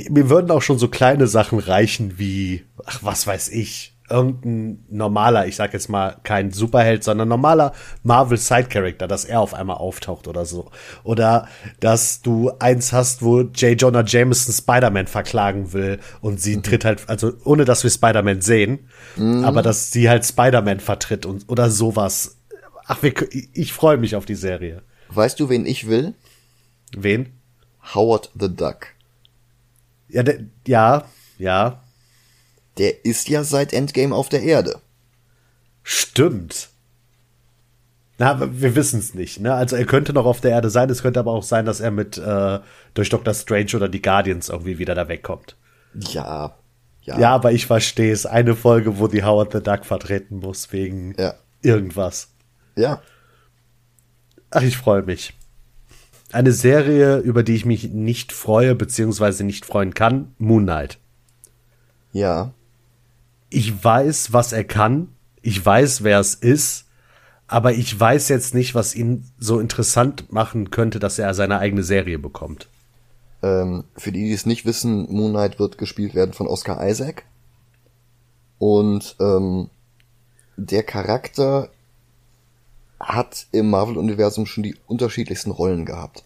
Mir würden auch schon so kleine Sachen reichen wie, ach, was weiß ich, irgendein normaler, ich sag jetzt mal kein Superheld, sondern normaler Marvel Side Character, dass er auf einmal auftaucht oder so. Oder dass du eins hast, wo J. Jonah Jameson Spider-Man verklagen will und sie tritt halt, also ohne dass wir Spider-Man sehen, aber dass sie halt Spider-Man vertritt und oder sowas. Ach, wir, ich, freue mich auf die Serie. Weißt du, wen ich will? Wen? Howard the Duck. Ja, der, ja, ja, Der ist ja seit Endgame auf der Erde. Stimmt. Na, wir wissen es nicht. Ne? Also er könnte noch auf der Erde sein. Es könnte aber auch sein, dass er mit äh, durch Doctor Strange oder die Guardians irgendwie wieder da wegkommt. Ja. Ja. Ja, aber ich verstehe es. Eine Folge, wo die Howard the Duck vertreten muss wegen Ja. irgendwas. Ja. Ach, ich freue mich. Eine Serie, über die ich mich nicht freue, beziehungsweise nicht freuen kann, Moon Knight. Ja. Ich weiß, was er kann. Ich weiß, wer es ist. Aber ich weiß jetzt nicht, was ihn so interessant machen könnte, dass er seine eigene Serie bekommt. Ähm, für die, die es nicht wissen, Moon Knight wird gespielt werden von Oscar Isaac. Und ähm, der Charakter hat im Marvel-Universum schon die unterschiedlichsten Rollen gehabt.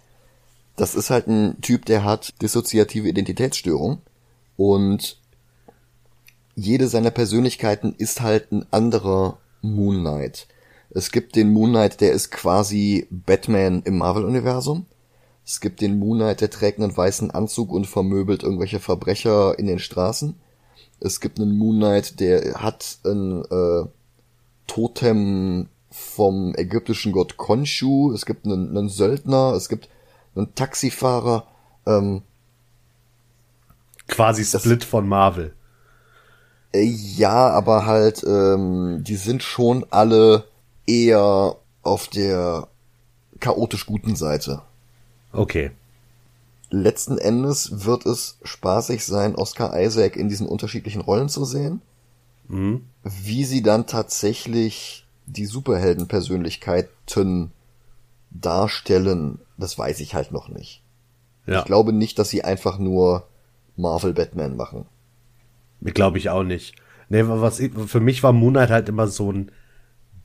Das ist halt ein Typ, der hat dissoziative Identitätsstörung und jede seiner Persönlichkeiten ist halt ein anderer Moon Knight. Es gibt den Moon Knight, der ist quasi Batman im Marvel-Universum. Es gibt den Moon Knight, der trägt einen weißen Anzug und vermöbelt irgendwelche Verbrecher in den Straßen. Es gibt einen Moon Knight, der hat ein äh, Totem vom ägyptischen Gott Khonshu. Es gibt einen, einen Söldner, es gibt einen Taxifahrer. Ähm, Quasi Split von Marvel. Äh, ja, aber halt, ähm, die sind schon alle eher auf der chaotisch guten Seite. Okay. Letzten Endes wird es spaßig sein, Oscar Isaac in diesen unterschiedlichen Rollen zu sehen. Mhm. Wie sie dann tatsächlich die Superheldenpersönlichkeiten darstellen, das weiß ich halt noch nicht. Ja. Ich glaube nicht, dass sie einfach nur Marvel Batman machen. Glaube ich auch nicht. Nee, was ich, für mich war Moon Knight halt immer so ein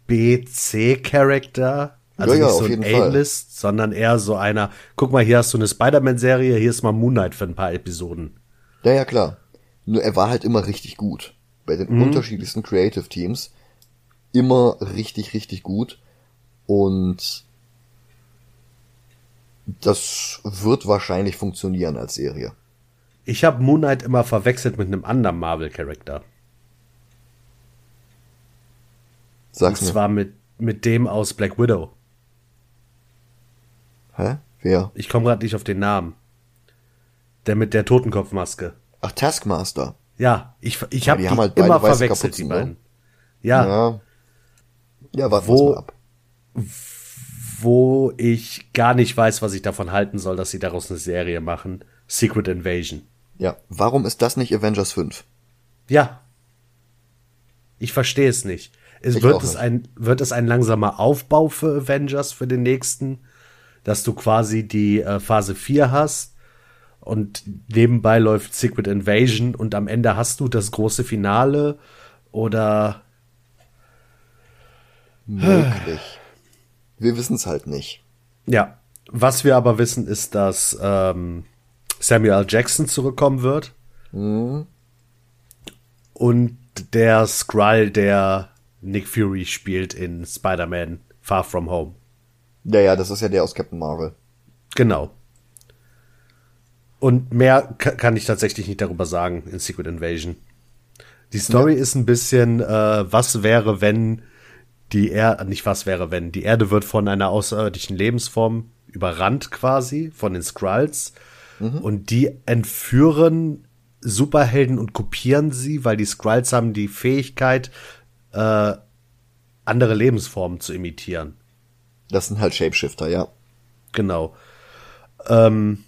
B-C-Charakter. Also Ja, nicht so ein Fall. A-List, sondern eher so einer, guck mal, hier hast du eine Spider-Man-Serie, hier ist mal Moon Knight für ein paar Episoden. Ja, ja, klar. Nur er war halt immer richtig gut. Bei den Mhm. unterschiedlichsten Creative Teams. Immer richtig, richtig gut. Und das wird wahrscheinlich funktionieren als Serie. Ich habe Moon Knight immer verwechselt mit einem anderen Marvel-Charakter. Sag's Und mir. zwar mit, mit dem aus Black Widow. Hä? Wer? Ich komme gerade nicht auf den Namen. Der mit der Totenkopfmaske. Ach, Taskmaster. Ja, ich, ich Ja, habe die die haben halt immer verwechselt, die Kapuzen, ne? beiden. Ja, Ja. Ja, warten Wo- mal ab. wo ich gar nicht weiß, was ich davon halten soll, dass sie daraus eine Serie machen. Secret Invasion. Ja. Warum ist das nicht Avengers 5? Ja. Ich verstehe es nicht. Es Ich wird es nicht. ein wird es ein langsamer Aufbau für Avengers für den nächsten, dass du quasi die äh, Phase 4 hast und nebenbei läuft Secret Invasion und am Ende hast du das große Finale oder Möglich. Wir wissen's halt nicht. ja, was wir aber wissen ist, dass ähm, Samuel L. Jackson zurückkommen wird und der Skrull, der Nick Fury spielt in Spider-Man Far From Home. Ja, ja, das ist ja der aus Captain Marvel. Genau. Und mehr ka- kann ich tatsächlich nicht darüber sagen in Secret Invasion. Die Story ist ein bisschen, äh, was wäre, wenn die Erde, nicht was wäre, wenn, die Erde wird von einer außerirdischen Lebensform überrannt quasi, von den Skrulls. Und die entführen Superhelden und kopieren sie, weil die Skrulls haben die Fähigkeit, äh, andere Lebensformen zu imitieren. Das sind halt Shapeshifter, ja. Genau. Ähm,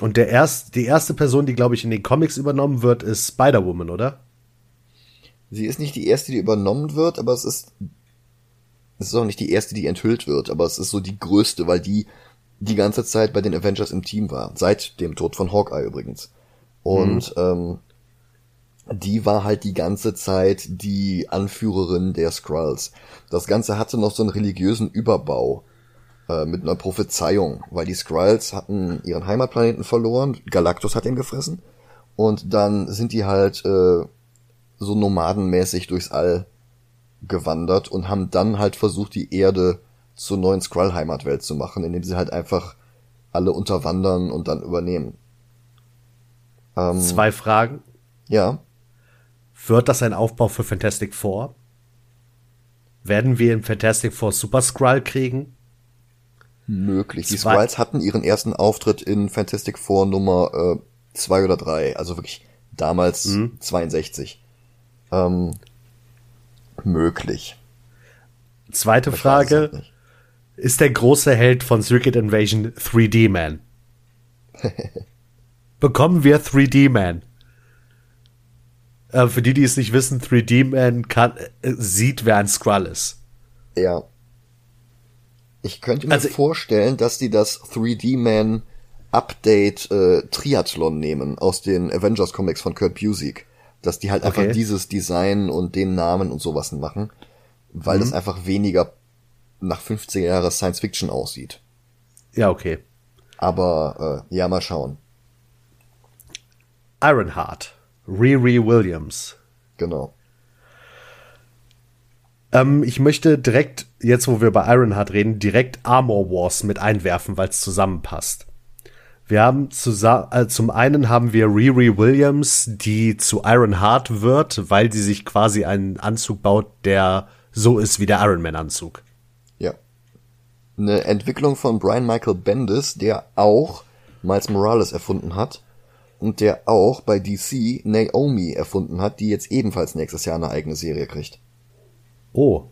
und der erst, die erste Person, die, glaube ich, in den Comics übernommen wird, ist Spider-Woman, oder? Sie ist nicht die erste, die übernommen wird, aber es ist, es ist auch nicht die erste, die enthüllt wird, aber es ist so die größte, weil die die ganze Zeit bei den Avengers im Team war. Seit dem Tod von Hawkeye übrigens. Und ähm, die war halt die ganze Zeit die Anführerin der Skrulls. Das Ganze hatte noch so einen religiösen Überbau äh, mit einer Prophezeiung, weil die Skrulls hatten ihren Heimatplaneten verloren, Galactus hat ihn gefressen und dann sind die halt äh, so nomadenmäßig durchs All gewandert und haben dann halt versucht, die Erde zur neuen Skrull-Heimatwelt zu machen, indem sie halt einfach alle unterwandern und dann übernehmen. Ähm, Zwei Fragen. ja, Wird das ein Aufbau für Fantastic Four? Werden wir in Fantastic Four Super Skrull kriegen? möglich. Die Zwei- Skrulls hatten ihren ersten Auftritt in Fantastic Four Nummer äh, zwei oder drei, also wirklich damals Mhm. 62. Ähm, möglich. Zweite Frage. Ist der große Held von Secret Invasion 3D Man. Bekommen wir 3D Man. Äh, für die, die es nicht wissen, 3D Man kann, äh, sieht, wer ein Skrull ist. Ja. Ich könnte mir Also- vorstellen, dass die das 3D-Man Update äh, Triathlon nehmen aus den Avengers Comics von Kurt Busiek. Dass die halt einfach Okay. dieses Design und den Namen und sowas machen, weil Mhm. das einfach weniger nach 15 Jahre Science Fiction aussieht. Ja, okay. Aber äh, ja, mal schauen. Ironheart. Riri Williams. Genau. Ähm, ich möchte direkt, jetzt wo wir bei Ironheart reden, direkt Armor Wars mit einwerfen, weil es zusammenpasst. Wir haben zusa äh, zum einen haben wir Riri Williams, die zu Ironheart wird, weil sie sich quasi einen Anzug baut, der so ist wie der Iron Man Anzug. Eine Entwicklung von Brian Michael Bendis, der auch Miles Morales erfunden hat und der auch bei DC Naomi erfunden hat, die jetzt ebenfalls nächstes Jahr eine eigene Serie kriegt. Oh.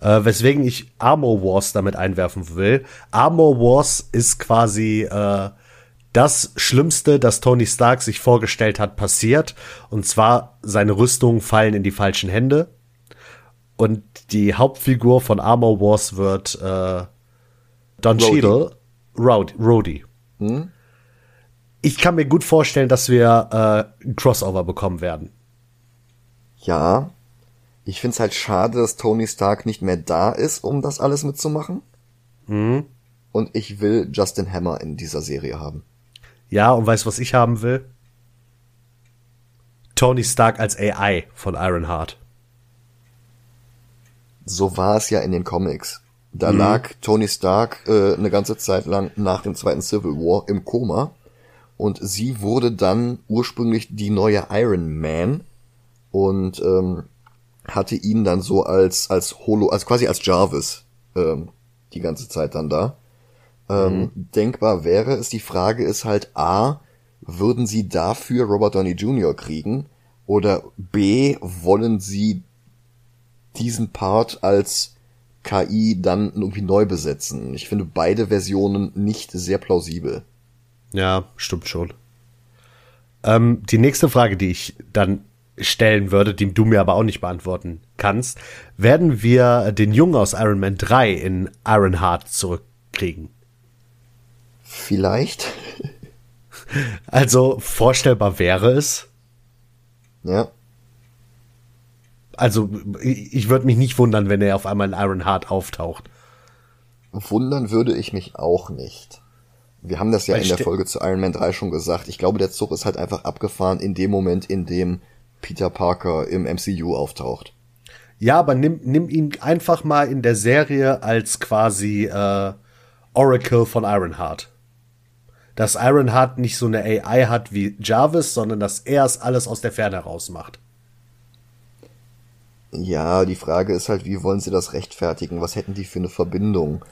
Äh, weswegen ich Armor Wars damit einwerfen will. Armor Wars ist quasi äh, das Schlimmste, das Tony Stark sich vorgestellt hat, passiert. Und zwar, seine Rüstungen fallen in die falschen Hände. Und die Hauptfigur von Armor Wars wird äh, Don Rhodey. Cheadle, Rhodey. Rhodey. Ich kann mir gut vorstellen, dass wir äh, ein Crossover bekommen werden. Ja. Ich find's halt schade, dass Tony Stark nicht mehr da ist, um das alles mitzumachen. Und ich will Justin Hammer in dieser Serie haben. Ja, und weißt was ich haben will? Tony Stark als AI von Ironheart. So war es ja in den Comics. Da lag Tony Stark äh, eine ganze Zeit lang nach dem zweiten Civil War im Koma und sie wurde dann ursprünglich die neue Iron Man und ähm, hatte ihn dann so als als Holo, als quasi als Jarvis ähm, die ganze Zeit dann da. Ähm, Denkbar wäre es. Die Frage ist halt a, würden sie dafür Robert Downey Jr. kriegen oder b, wollen sie diesen Part als KI dann irgendwie neu besetzen. Ich finde beide Versionen nicht sehr plausibel. Ja, stimmt schon. Ähm, die nächste Frage, die ich dann stellen würde, die du mir aber auch nicht beantworten kannst, werden wir den Jungen aus Iron Man 3 in Ironheart zurückkriegen? Vielleicht. Also vorstellbar wäre es. Ja. Also ich würde mich nicht wundern, wenn er auf einmal in Ironheart auftaucht. Wundern würde ich mich auch nicht. Wir haben das ja Weil in der Folge zu Iron Man 3 schon gesagt. Ich glaube, der Zug ist halt einfach abgefahren in dem Moment, in dem Peter Parker im MCU auftaucht. Ja, aber nimm, nimm ihn einfach mal in der Serie als quasi äh, Oracle von Ironheart. Dass Ironheart nicht so eine AI hat wie Jarvis, sondern dass er es alles aus der Ferne heraus macht. Ja, die Frage ist halt, wie wollen sie das rechtfertigen? Was hätten die für eine Verbindung?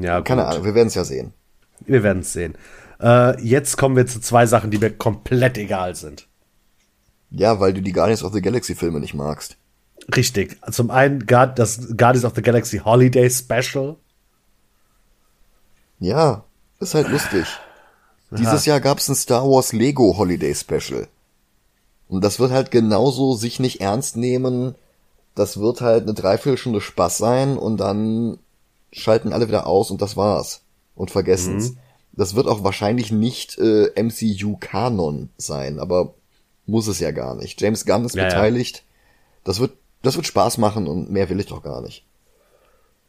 Ja, Keine gut. Ahnung, wir werden es ja sehen. Wir werden es sehen. Äh, jetzt kommen wir zu zwei Sachen, die mir komplett egal sind. Ja, weil du die Guardians of the Galaxy Filme nicht magst. Richtig. Zum einen das Guardians of the Galaxy Holiday Special. Ja, ist halt lustig. Dieses Jahr gab's ein Star Wars Lego Holiday Special. Und das wird halt genauso sich nicht ernst nehmen. Das wird halt eine Dreiviertelstunde Spaß sein und dann schalten alle wieder aus und das war's. Und vergessen's. Das wird auch wahrscheinlich nicht äh, MCU-Kanon sein, aber muss es ja gar nicht. James Gunn ist Ja, ja. beteiligt. Das wird, das wird Spaß machen und mehr will ich doch gar nicht.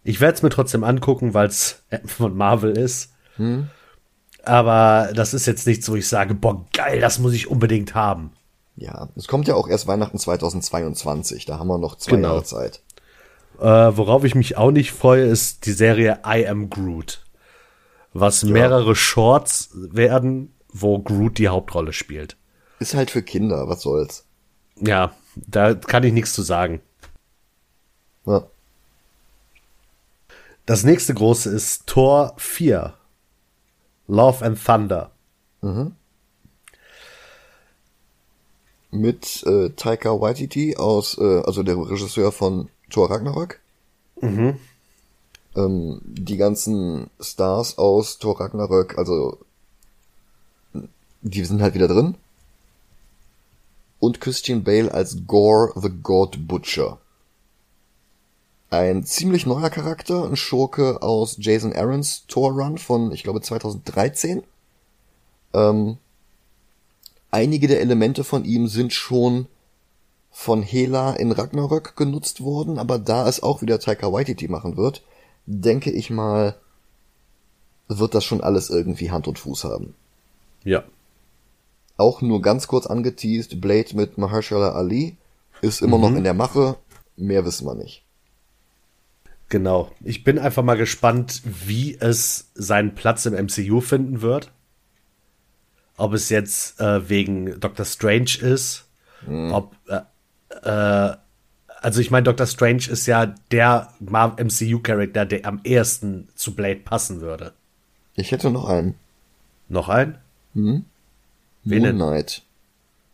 Ich werde es mir trotzdem angucken, weil es von Marvel ist. Aber das ist jetzt nichts, wo ich sage, boah, geil, das muss ich unbedingt haben. Ja, es kommt ja auch erst Weihnachten 2022. Da haben wir noch zwei Genau. Jahre Zeit. Äh, worauf ich mich auch nicht freue, ist die Serie I Am Groot. Was mehrere Shorts werden, wo Groot die Hauptrolle spielt. Ist halt für Kinder, was soll's. Ja, da kann ich nichts zu sagen. Ja. Das nächste große ist Tor 4. Love and Thunder. Mit äh, Taika Waititi aus, äh, also der Regisseur von Thor Ragnarök. Mhm. Ähm, die ganzen Stars aus Thor Ragnarök, also die sind halt wieder drin. Und Christian Bale als Gore the God Butcher. Ein ziemlich neuer Charakter, ein Schurke aus Jason Aaron's Thor Run von, ich glaube, 2013. Ähm, einige der Elemente von ihm sind schon von Hela in Ragnarök genutzt worden, aber da es auch wieder Taika Waititi machen wird, denke ich mal, wird das schon alles irgendwie Hand und Fuß haben. Ja. Auch nur ganz kurz angeteased, Blade mit Mahershala Ali ist immer mhm. noch in der Mache, mehr wissen wir nicht. Genau. Ich bin einfach mal gespannt, wie es seinen Platz im MCU finden wird. Ob es jetzt äh, wegen Doctor Strange ist, mhm. ob äh, äh, also ich meine, Doctor Strange ist ja der MCU-Charakter, der am ehesten zu Blade passen würde. Ich hätte noch einen. Noch einen? Hm? Wen Moon Knight.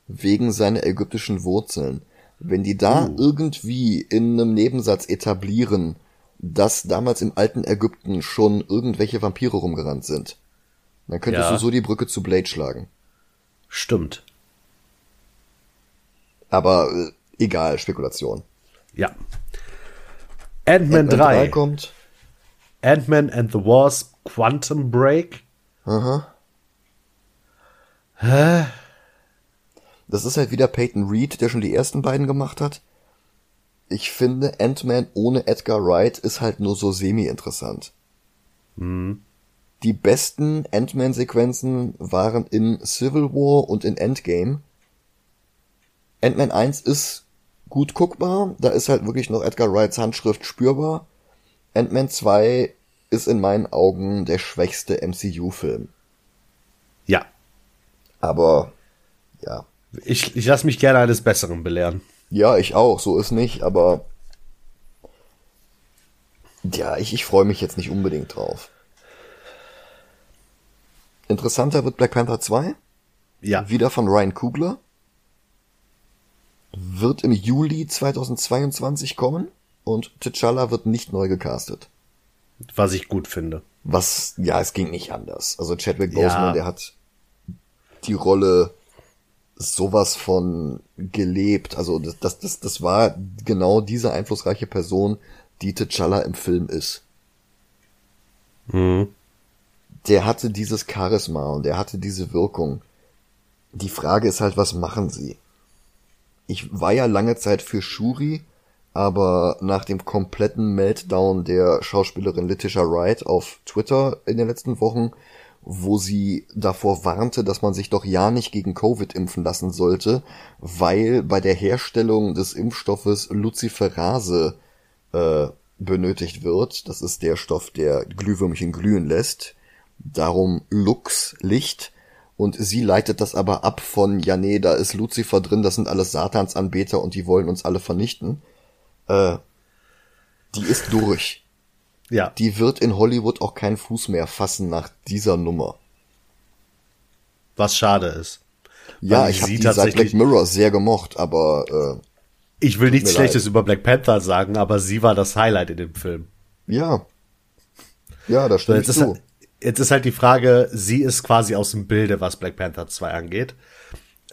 Wegen seiner ägyptischen Wurzeln. Wenn die da uh. irgendwie in einem Nebensatz etablieren, dass damals im alten Ägypten schon irgendwelche Vampire rumgerannt sind, dann könntest ja. du so die Brücke zu Blade schlagen. Stimmt. Aber äh, egal, Spekulation. Ja. Ant-Man Ant 3. 3 kommt. Ant-Man and the Wasp Quantum Break. Aha. Hä? Das ist halt wieder Peyton Reed, der schon die ersten beiden gemacht hat. Ich finde, Ant-Man ohne Edgar Wright ist halt nur so semi-interessant. Mhm. Die besten Ant-Man-Sequenzen waren in Civil War und in Endgame. Ant-Man 1 ist gut guckbar. Da ist halt wirklich noch Edgar Wrights Handschrift spürbar. Ant-Man 2 ist in meinen Augen der schwächste MCU-Film. Ja. Aber, ja. Ich, ich lasse mich gerne eines Besseren belehren. Ja, ich auch, so ist nicht, aber ja, ich, ich freue mich jetzt nicht unbedingt drauf. Interessanter wird Black Panther 2. Ja. Wieder von Ryan Kugler wird im Juli 2022 kommen und T'Challa wird nicht neu gecastet. Was ich gut finde. Was, ja, es ging nicht anders. Also Chadwick Boseman, ja. der hat die Rolle sowas von gelebt. Also das, das, das, das war genau diese einflussreiche Person, die T'Challa im Film ist. Mhm. Der hatte dieses Charisma und der hatte diese Wirkung. Die Frage ist halt, was machen sie? ich war ja lange Zeit für Shuri, aber nach dem kompletten Meltdown der Schauspielerin Letitia Wright auf Twitter in den letzten Wochen, wo sie davor warnte, dass man sich doch ja nicht gegen Covid impfen lassen sollte, weil bei der Herstellung des Impfstoffes Luciferase äh, benötigt wird. Das ist der Stoff, der Glühwürmchen glühen lässt. Darum Lux, Licht. Und sie leitet das aber ab von, ja nee, da ist Lucifer drin, das sind alles Satansanbeter und die wollen uns alle vernichten. Äh, die ist durch. Ja. Die wird in Hollywood auch keinen Fuß mehr fassen nach dieser Nummer. Was schade ist. Ja, ich habe die seit Black Mirror sehr gemocht, aber äh, ich will nichts Schlechtes leid. über Black Panther sagen, aber sie war das Highlight in dem Film. Ja. Ja, da stimmt so, zu. Jetzt ist halt die Frage, sie ist quasi aus dem Bilde, was Black Panther 2 angeht.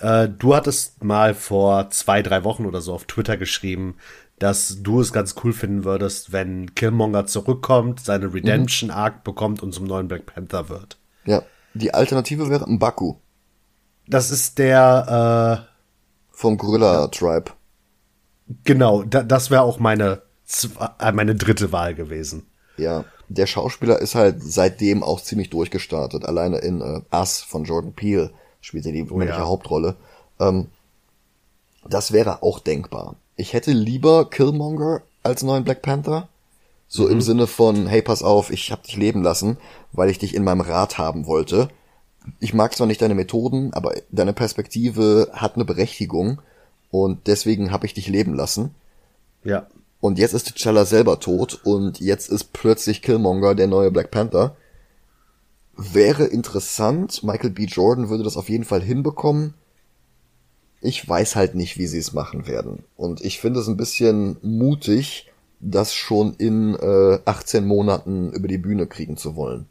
Äh, du hattest mal vor zwei, drei Wochen oder so auf Twitter geschrieben, dass du es ganz cool finden würdest, wenn Killmonger zurückkommt, seine Redemption Arc bekommt und zum neuen Black Panther wird. Ja, die Alternative wäre Mbaku. Das ist der äh, vom Gorilla Tribe. Genau, da, das wäre auch meine äh, meine dritte Wahl gewesen. Ja, der Schauspieler ist halt seitdem auch ziemlich durchgestartet. Alleine in äh, Us von Jordan Peele spielt er die oh, männliche ja. Hauptrolle. Ähm, das wäre auch denkbar. Ich hätte lieber Killmonger als neuen Black Panther. So mhm. im Sinne von, hey, pass auf, ich hab dich leben lassen, weil ich dich in meinem Rat haben wollte. Ich mag zwar nicht deine Methoden, aber deine Perspektive hat eine Berechtigung und deswegen hab ich dich leben lassen. Ja. Und jetzt ist T'Challa selber tot und jetzt ist plötzlich Killmonger der neue Black Panther. Wäre interessant. Michael B. Jordan würde das auf jeden Fall hinbekommen. Ich weiß halt nicht, wie sie es machen werden. Und ich finde es ein bisschen mutig, das schon in äh, 18 Monaten über die Bühne kriegen zu wollen.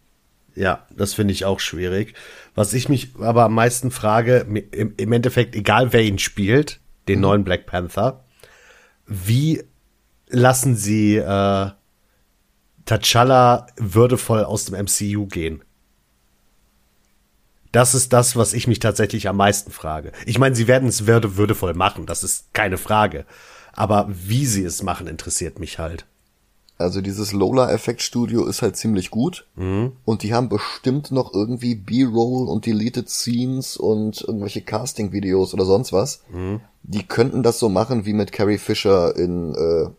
Ja, das finde ich auch schwierig. Was ich mich aber am meisten frage, im, Endeffekt, egal wer ihn spielt, den mhm. neuen Black Panther, wie lassen sie äh, T'Challa würdevoll aus dem MCU gehen? Das ist das, was ich mich tatsächlich am meisten frage. Ich meine, sie werden es würde, würdevoll machen, das ist keine Frage. Aber wie sie es machen, interessiert mich halt. Also dieses Lola-Effekt-Studio ist halt ziemlich gut. Mhm. Und die haben bestimmt noch irgendwie B-Roll und Deleted Scenes und irgendwelche Casting-Videos oder sonst was. Mhm. Die könnten das so machen wie mit Carrie Fisher in äh,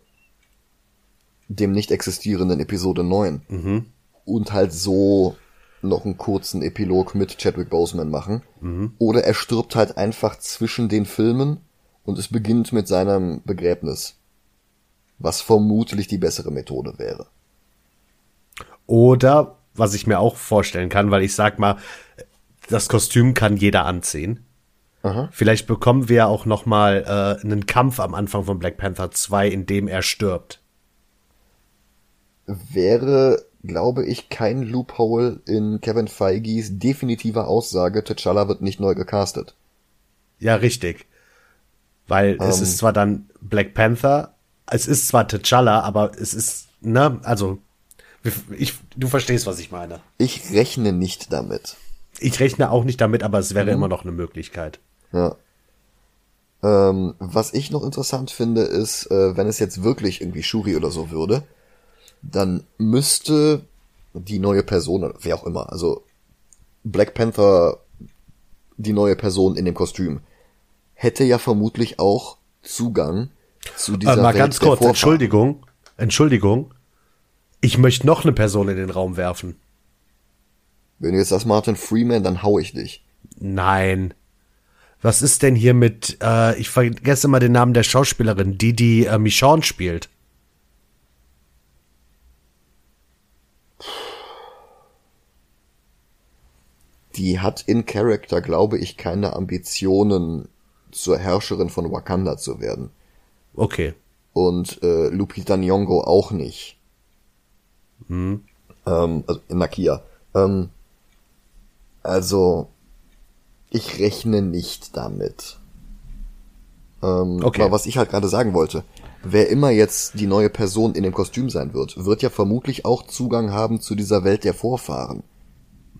dem nicht existierenden Episode 9. Mhm. Und halt so noch einen kurzen Epilog mit Chadwick Boseman machen. Mhm. Oder er stirbt halt einfach zwischen den Filmen und es beginnt mit seinem Begräbnis. Was vermutlich die bessere Methode wäre. Oder, was ich mir auch vorstellen kann, weil ich sag mal, das Kostüm kann jeder anziehen. Aha. Vielleicht bekommen wir auch noch mal äh, einen Kampf am Anfang von Black Panther 2, in dem er stirbt. Wäre glaube ich, kein Loophole in Kevin Feige's definitiver Aussage, T'Challa wird nicht neu gecastet. Ja, richtig. Weil um, es ist ähm. zwar dann Black Panther, es ist zwar T'Challa, aber es ist, ne, also, ich, du verstehst, was ich meine. Ich rechne nicht damit. Ich rechne auch nicht damit, aber es wäre mhm. immer noch eine Möglichkeit. Ja. Ähm, was ich noch interessant finde, ist, äh, wenn es jetzt wirklich irgendwie Shuri oder so würde, dann müsste die neue Person, wer auch immer, also Black Panther, die neue Person in dem Kostüm, hätte ja vermutlich auch Zugang zu dieser äh, mal Welt ganz kurz, Entschuldigung, Entschuldigung. Ich möchte noch eine Person in den Raum werfen. Wenn du jetzt sagst Martin Freeman, dann hau ich dich. Nein. Was ist denn hier mit, äh, ich vergesse mal den Namen der Schauspielerin, die die äh, Michonne spielt. Die hat in Character, glaube ich, keine Ambitionen, zur Herrscherin von Wakanda zu werden. Okay. Und äh, Lupita Nyong'o auch nicht. Hm. Ähm, also Nakia. Ähm, also ich rechne nicht damit. Ähm, okay. Aber was ich halt gerade sagen wollte, wer immer jetzt die neue Person in dem Kostüm sein wird, wird ja vermutlich auch Zugang haben zu dieser Welt der Vorfahren.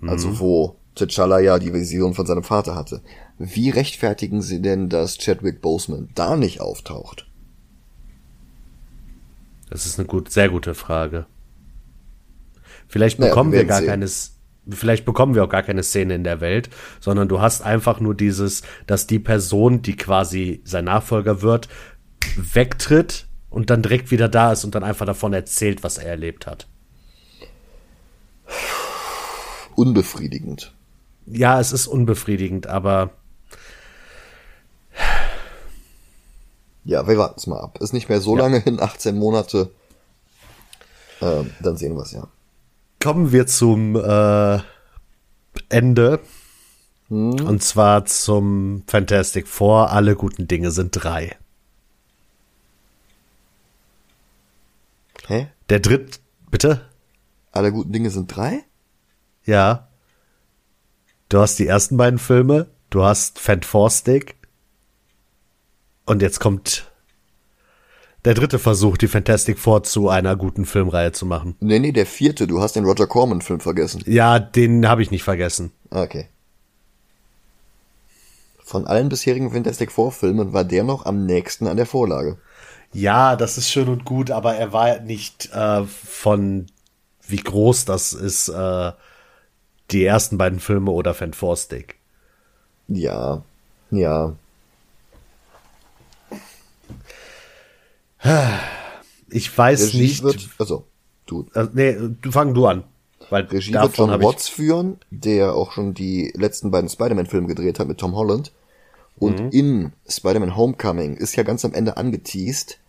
Also mhm. wo T'Challa ja die Vision von seinem Vater hatte. Wie rechtfertigen sie denn, dass Chadwick Boseman da nicht auftaucht? Das ist eine gut, sehr gute Frage. Vielleicht bekommen naja, wir, wir gar sehen. keines, vielleicht bekommen wir auch gar keine Szene in der Welt, sondern du hast einfach nur dieses, dass die Person, die quasi sein Nachfolger wird, wegtritt und dann direkt wieder da ist und dann einfach davon erzählt, was er erlebt hat. Unbefriedigend ja, es ist unbefriedigend, aber. Ja, wir warten es mal ab. Ist nicht mehr so ja. lange hin, 18 Monate. Ähm, dann sehen wir es ja. Kommen wir zum äh, Ende. Hm. Und zwar zum Fantastic Four. Alle guten Dinge sind drei. Hä? Der dritt, bitte? Alle guten Dinge sind drei? Ja. Du hast die ersten beiden Filme, du hast Fantastic und jetzt kommt der dritte Versuch, die Fantastic Four zu einer guten Filmreihe zu machen. Nee, nee, der vierte. Du hast den Roger Corman-Film vergessen. Ja, den habe ich nicht vergessen. Okay. Von allen bisherigen Fantastic Four-Filmen war der noch am nächsten an der Vorlage. Ja, das ist schön und gut, aber er war nicht äh, von wie groß das ist, äh, die ersten beiden Filme oder Fantastic. Ja, ja. Ich weiß Regie nicht. Wird, also, du. Äh, nee, du fang du an. Weil Regie wird John Watts führen, der auch schon die letzten beiden Spider-Man-Filme gedreht hat mit Tom Holland. Und mhm. in Spider-Man Homecoming ist ja ganz am Ende angeteased,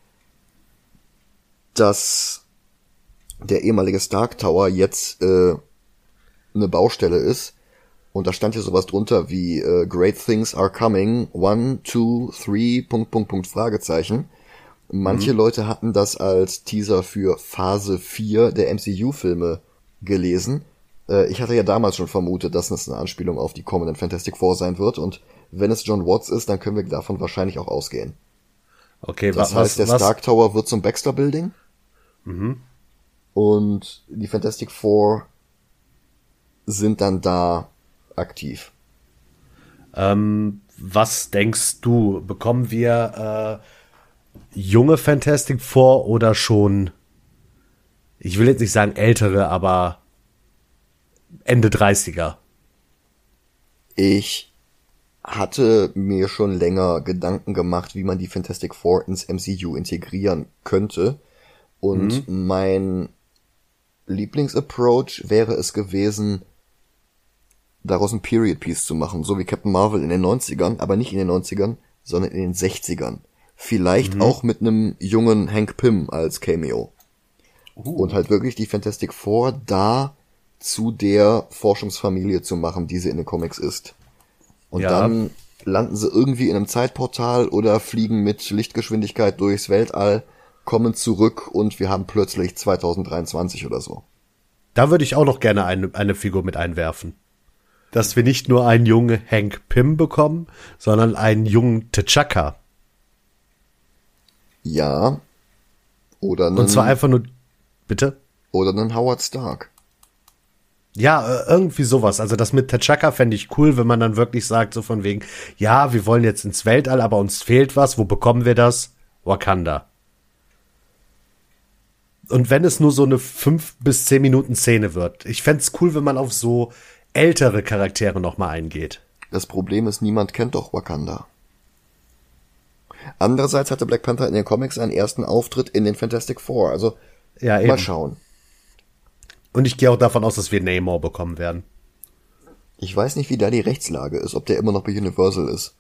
dass der ehemalige Stark Tower jetzt äh, eine Baustelle ist. Und da stand hier sowas drunter wie äh, Great Things are coming, one, two, three, Punkt, Punkt, Punkt, Fragezeichen. Manche mhm. Leute hatten das als Teaser für Phase 4 der MCU-Filme gelesen. Äh, ich hatte ja damals schon vermutet, dass es eine Anspielung auf die kommenden Fantastic Four sein wird und wenn es John Watts ist, dann können wir davon wahrscheinlich auch ausgehen. Okay, das was, heißt, der was? Stark Tower wird zum Baxter Building. Mhm. Und die Fantastic Four sind dann da aktiv. Ähm, was denkst du, bekommen wir äh, junge Fantastic Four oder schon, ich will jetzt nicht sagen ältere, aber Ende 30er? Ich hatte mir schon länger Gedanken gemacht, wie man die Fantastic Four ins MCU integrieren könnte. Und mhm. mein Lieblingsapproach wäre es gewesen, daraus ein Period Piece zu machen, so wie Captain Marvel in den 90ern, aber nicht in den 90ern, sondern in den 60ern. Vielleicht mhm. auch mit einem jungen Hank Pym als Cameo. Uh. Und halt wirklich die Fantastic Four da zu der Forschungsfamilie zu machen, die sie in den Comics ist. Und ja. dann landen sie irgendwie in einem Zeitportal oder fliegen mit Lichtgeschwindigkeit durchs Weltall, kommen zurück und wir haben plötzlich 2023 oder so. Da würde ich auch noch gerne eine, eine Figur mit einwerfen dass wir nicht nur einen jungen Hank Pym bekommen, sondern einen jungen T'Chaka. Ja. Oder einen, Und zwar einfach nur, bitte? Oder einen Howard Stark. Ja, äh, irgendwie sowas. Also das mit T'Chaka fände ich cool, wenn man dann wirklich sagt, so von wegen, ja, wir wollen jetzt ins Weltall, aber uns fehlt was. Wo bekommen wir das? Wakanda. Und wenn es nur so eine fünf bis zehn Minuten Szene wird. Ich fände cool, wenn man auf so ältere Charaktere nochmal eingeht. Das Problem ist, niemand kennt doch Wakanda. Andererseits hatte Black Panther in den Comics einen ersten Auftritt in den Fantastic Four, also ja, mal schauen. Und ich gehe auch davon aus, dass wir Namor bekommen werden. Ich weiß nicht, wie da die Rechtslage ist, ob der immer noch bei Universal ist.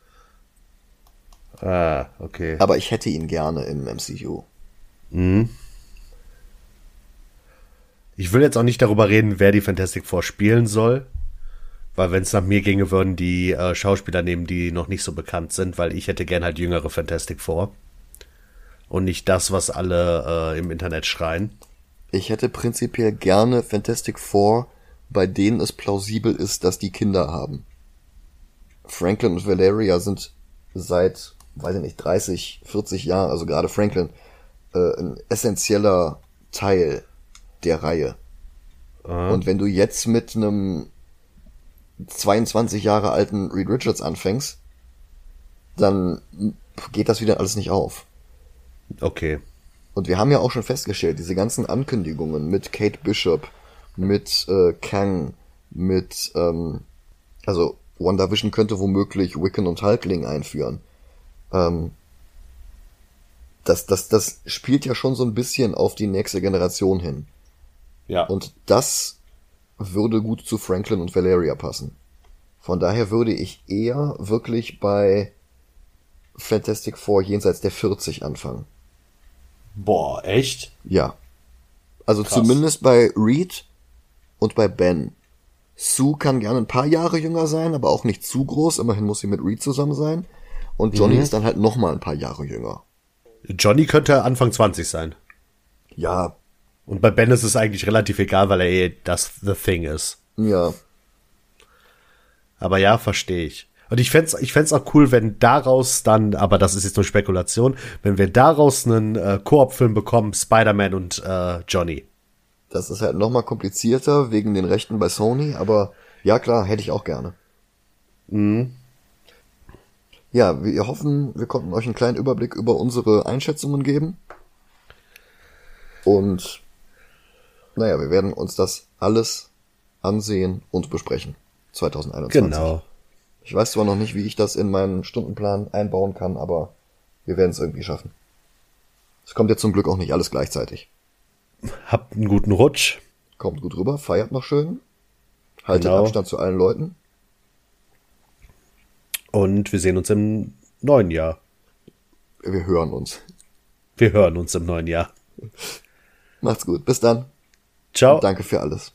Ah, okay. Aber ich hätte ihn gerne im MCU. Mhm. Ich will jetzt auch nicht darüber reden, wer die Fantastic Four spielen soll. Weil wenn es nach mir ginge, würden die äh, Schauspieler nehmen, die noch nicht so bekannt sind, weil ich hätte gern halt jüngere Fantastic Four. Und nicht das, was alle äh, im Internet schreien. Ich hätte prinzipiell gerne Fantastic Four, bei denen es plausibel ist, dass die Kinder haben. Franklin und Valeria sind seit, weiß ich nicht, 30, 40 Jahren, also gerade Franklin, äh, ein essentieller Teil der Reihe. Aha. Und wenn du jetzt mit einem 22 Jahre alten Reed Richards anfängst, dann geht das wieder alles nicht auf. Okay. Und wir haben ja auch schon festgestellt, diese ganzen Ankündigungen mit Kate Bishop, mit äh, Kang, mit, ähm, also WandaVision könnte womöglich Wiccan und Hulkling einführen. Ähm, das, das, das spielt ja schon so ein bisschen auf die nächste Generation hin. Ja. Und das würde gut zu Franklin und Valeria passen. Von daher würde ich eher wirklich bei Fantastic Four jenseits der 40 anfangen. Boah, echt? Ja. Also Krass. zumindest bei Reed und bei Ben. Sue kann gerne ein paar Jahre jünger sein, aber auch nicht zu groß. Immerhin muss sie mit Reed zusammen sein. Und Johnny mhm. ist dann halt noch mal ein paar Jahre jünger. Johnny könnte Anfang 20 sein. Ja, und bei Ben ist es eigentlich relativ egal, weil er eh das The Thing ist. Ja. Aber ja, verstehe ich. Und ich fände ich fänd's auch cool, wenn daraus dann, aber das ist jetzt nur Spekulation, wenn wir daraus einen äh, Koop-Film bekommen, Spider-Man und äh, Johnny. Das ist halt nochmal komplizierter wegen den Rechten bei Sony, aber ja klar, hätte ich auch gerne. Mhm. Ja, wir hoffen, wir konnten euch einen kleinen Überblick über unsere Einschätzungen geben. Und naja, wir werden uns das alles ansehen und besprechen. 2021. Genau. Ich weiß zwar noch nicht, wie ich das in meinen Stundenplan einbauen kann, aber wir werden es irgendwie schaffen. Es kommt jetzt zum Glück auch nicht alles gleichzeitig. Habt einen guten Rutsch. Kommt gut rüber, feiert noch schön. Haltet genau. Abstand zu allen Leuten. Und wir sehen uns im neuen Jahr. Wir hören uns. Wir hören uns im neuen Jahr. Macht's gut. Bis dann. Ciao. Und danke für alles.